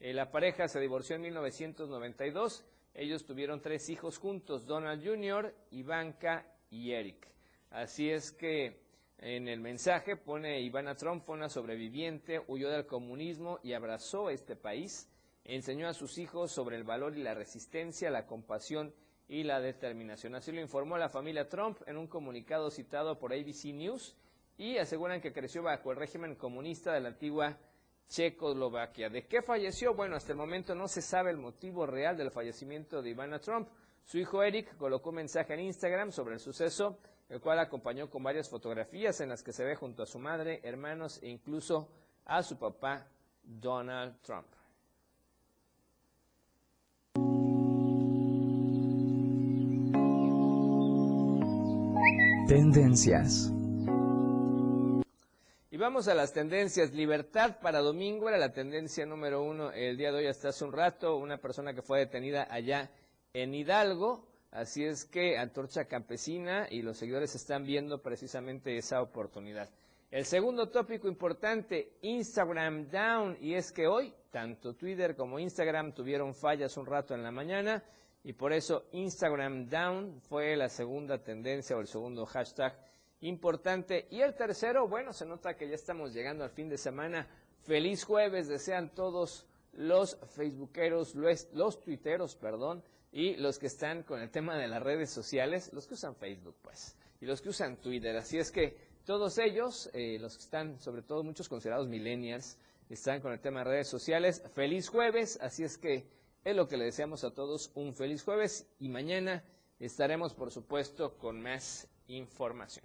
Eh, la pareja se divorció en 1992 ellos tuvieron tres hijos juntos, Donald Jr., Ivanka y Eric. Así es que en el mensaje pone Ivana Trump una sobreviviente, huyó del comunismo y abrazó este país. Enseñó a sus hijos sobre el valor y la resistencia, la compasión y la determinación. Así lo informó la familia Trump en un comunicado citado por ABC News y aseguran que creció bajo el régimen comunista de la antigua Checoslovaquia. ¿De qué falleció? Bueno, hasta el momento no se sabe el motivo real del fallecimiento de Ivana Trump. Su hijo Eric colocó un mensaje en Instagram sobre el suceso, el cual acompañó con varias fotografías en las que se ve junto a su madre, hermanos e incluso a su papá Donald Trump. Tendencias. Y vamos a las tendencias. Libertad para domingo era la tendencia número uno el día de hoy hasta hace un rato. Una persona que fue detenida allá en Hidalgo. Así es que Antorcha Campesina y los seguidores están viendo precisamente esa oportunidad. El segundo tópico importante, Instagram down. Y es que hoy tanto Twitter como Instagram tuvieron fallas un rato en la mañana. Y por eso Instagram down fue la segunda tendencia o el segundo hashtag importante. Y el tercero, bueno, se nota que ya estamos llegando al fin de semana. Feliz jueves, desean todos los facebookeros, los, los tuiteros, perdón, y los que están con el tema de las redes sociales, los que usan Facebook, pues, y los que usan Twitter. Así es que todos ellos, eh, los que están, sobre todo muchos considerados millennials, están con el tema de redes sociales. Feliz jueves, así es que es lo que le deseamos a todos un feliz jueves y mañana estaremos, por supuesto, con más información.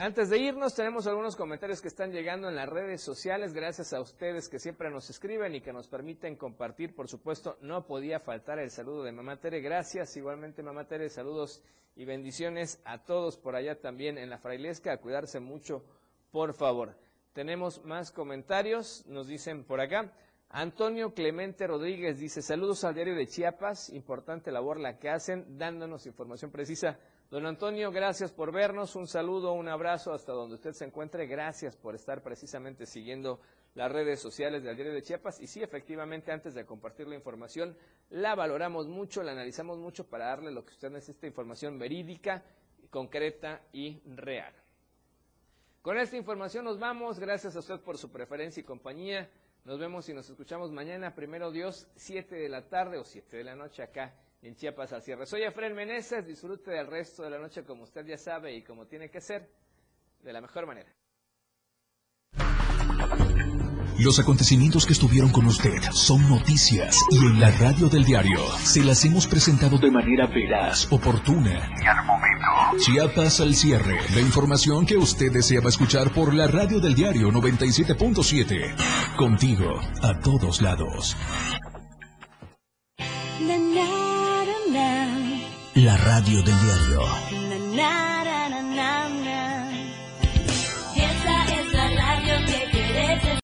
Antes de irnos, tenemos algunos comentarios que están llegando en las redes sociales. Gracias a ustedes que siempre nos escriben y que nos permiten compartir. Por supuesto, no podía faltar el saludo de Mamá Tere. Gracias. Igualmente, Mamá Tere, saludos y bendiciones a todos por allá también en la Frailesca. A cuidarse mucho, por favor. Tenemos más comentarios. Nos dicen por acá. Antonio Clemente Rodríguez dice, saludos al diario de Chiapas, importante labor la que hacen, dándonos información precisa Don Antonio, gracias por vernos. Un saludo, un abrazo hasta donde usted se encuentre. Gracias por estar precisamente siguiendo las redes sociales del Diario de Chiapas. Y sí, efectivamente, antes de compartir la información, la valoramos mucho, la analizamos mucho para darle lo que usted necesita, información verídica, concreta y real. Con esta información nos vamos. Gracias a usted por su preferencia y compañía. Nos vemos y nos escuchamos mañana, primero Dios, 7 de la tarde o 7 de la noche acá en Chiapas al cierre. Soy Efraín Meneses, disfrute del resto de la noche como usted ya sabe y como tiene que ser, de la mejor manera. Los acontecimientos que estuvieron con usted son noticias y en la radio del diario se las hemos presentado de manera veraz, oportuna y al momento. Chiapas al cierre, la información que usted deseaba escuchar por la radio del diario 97.7. Contigo, a todos lados. La radio del diario.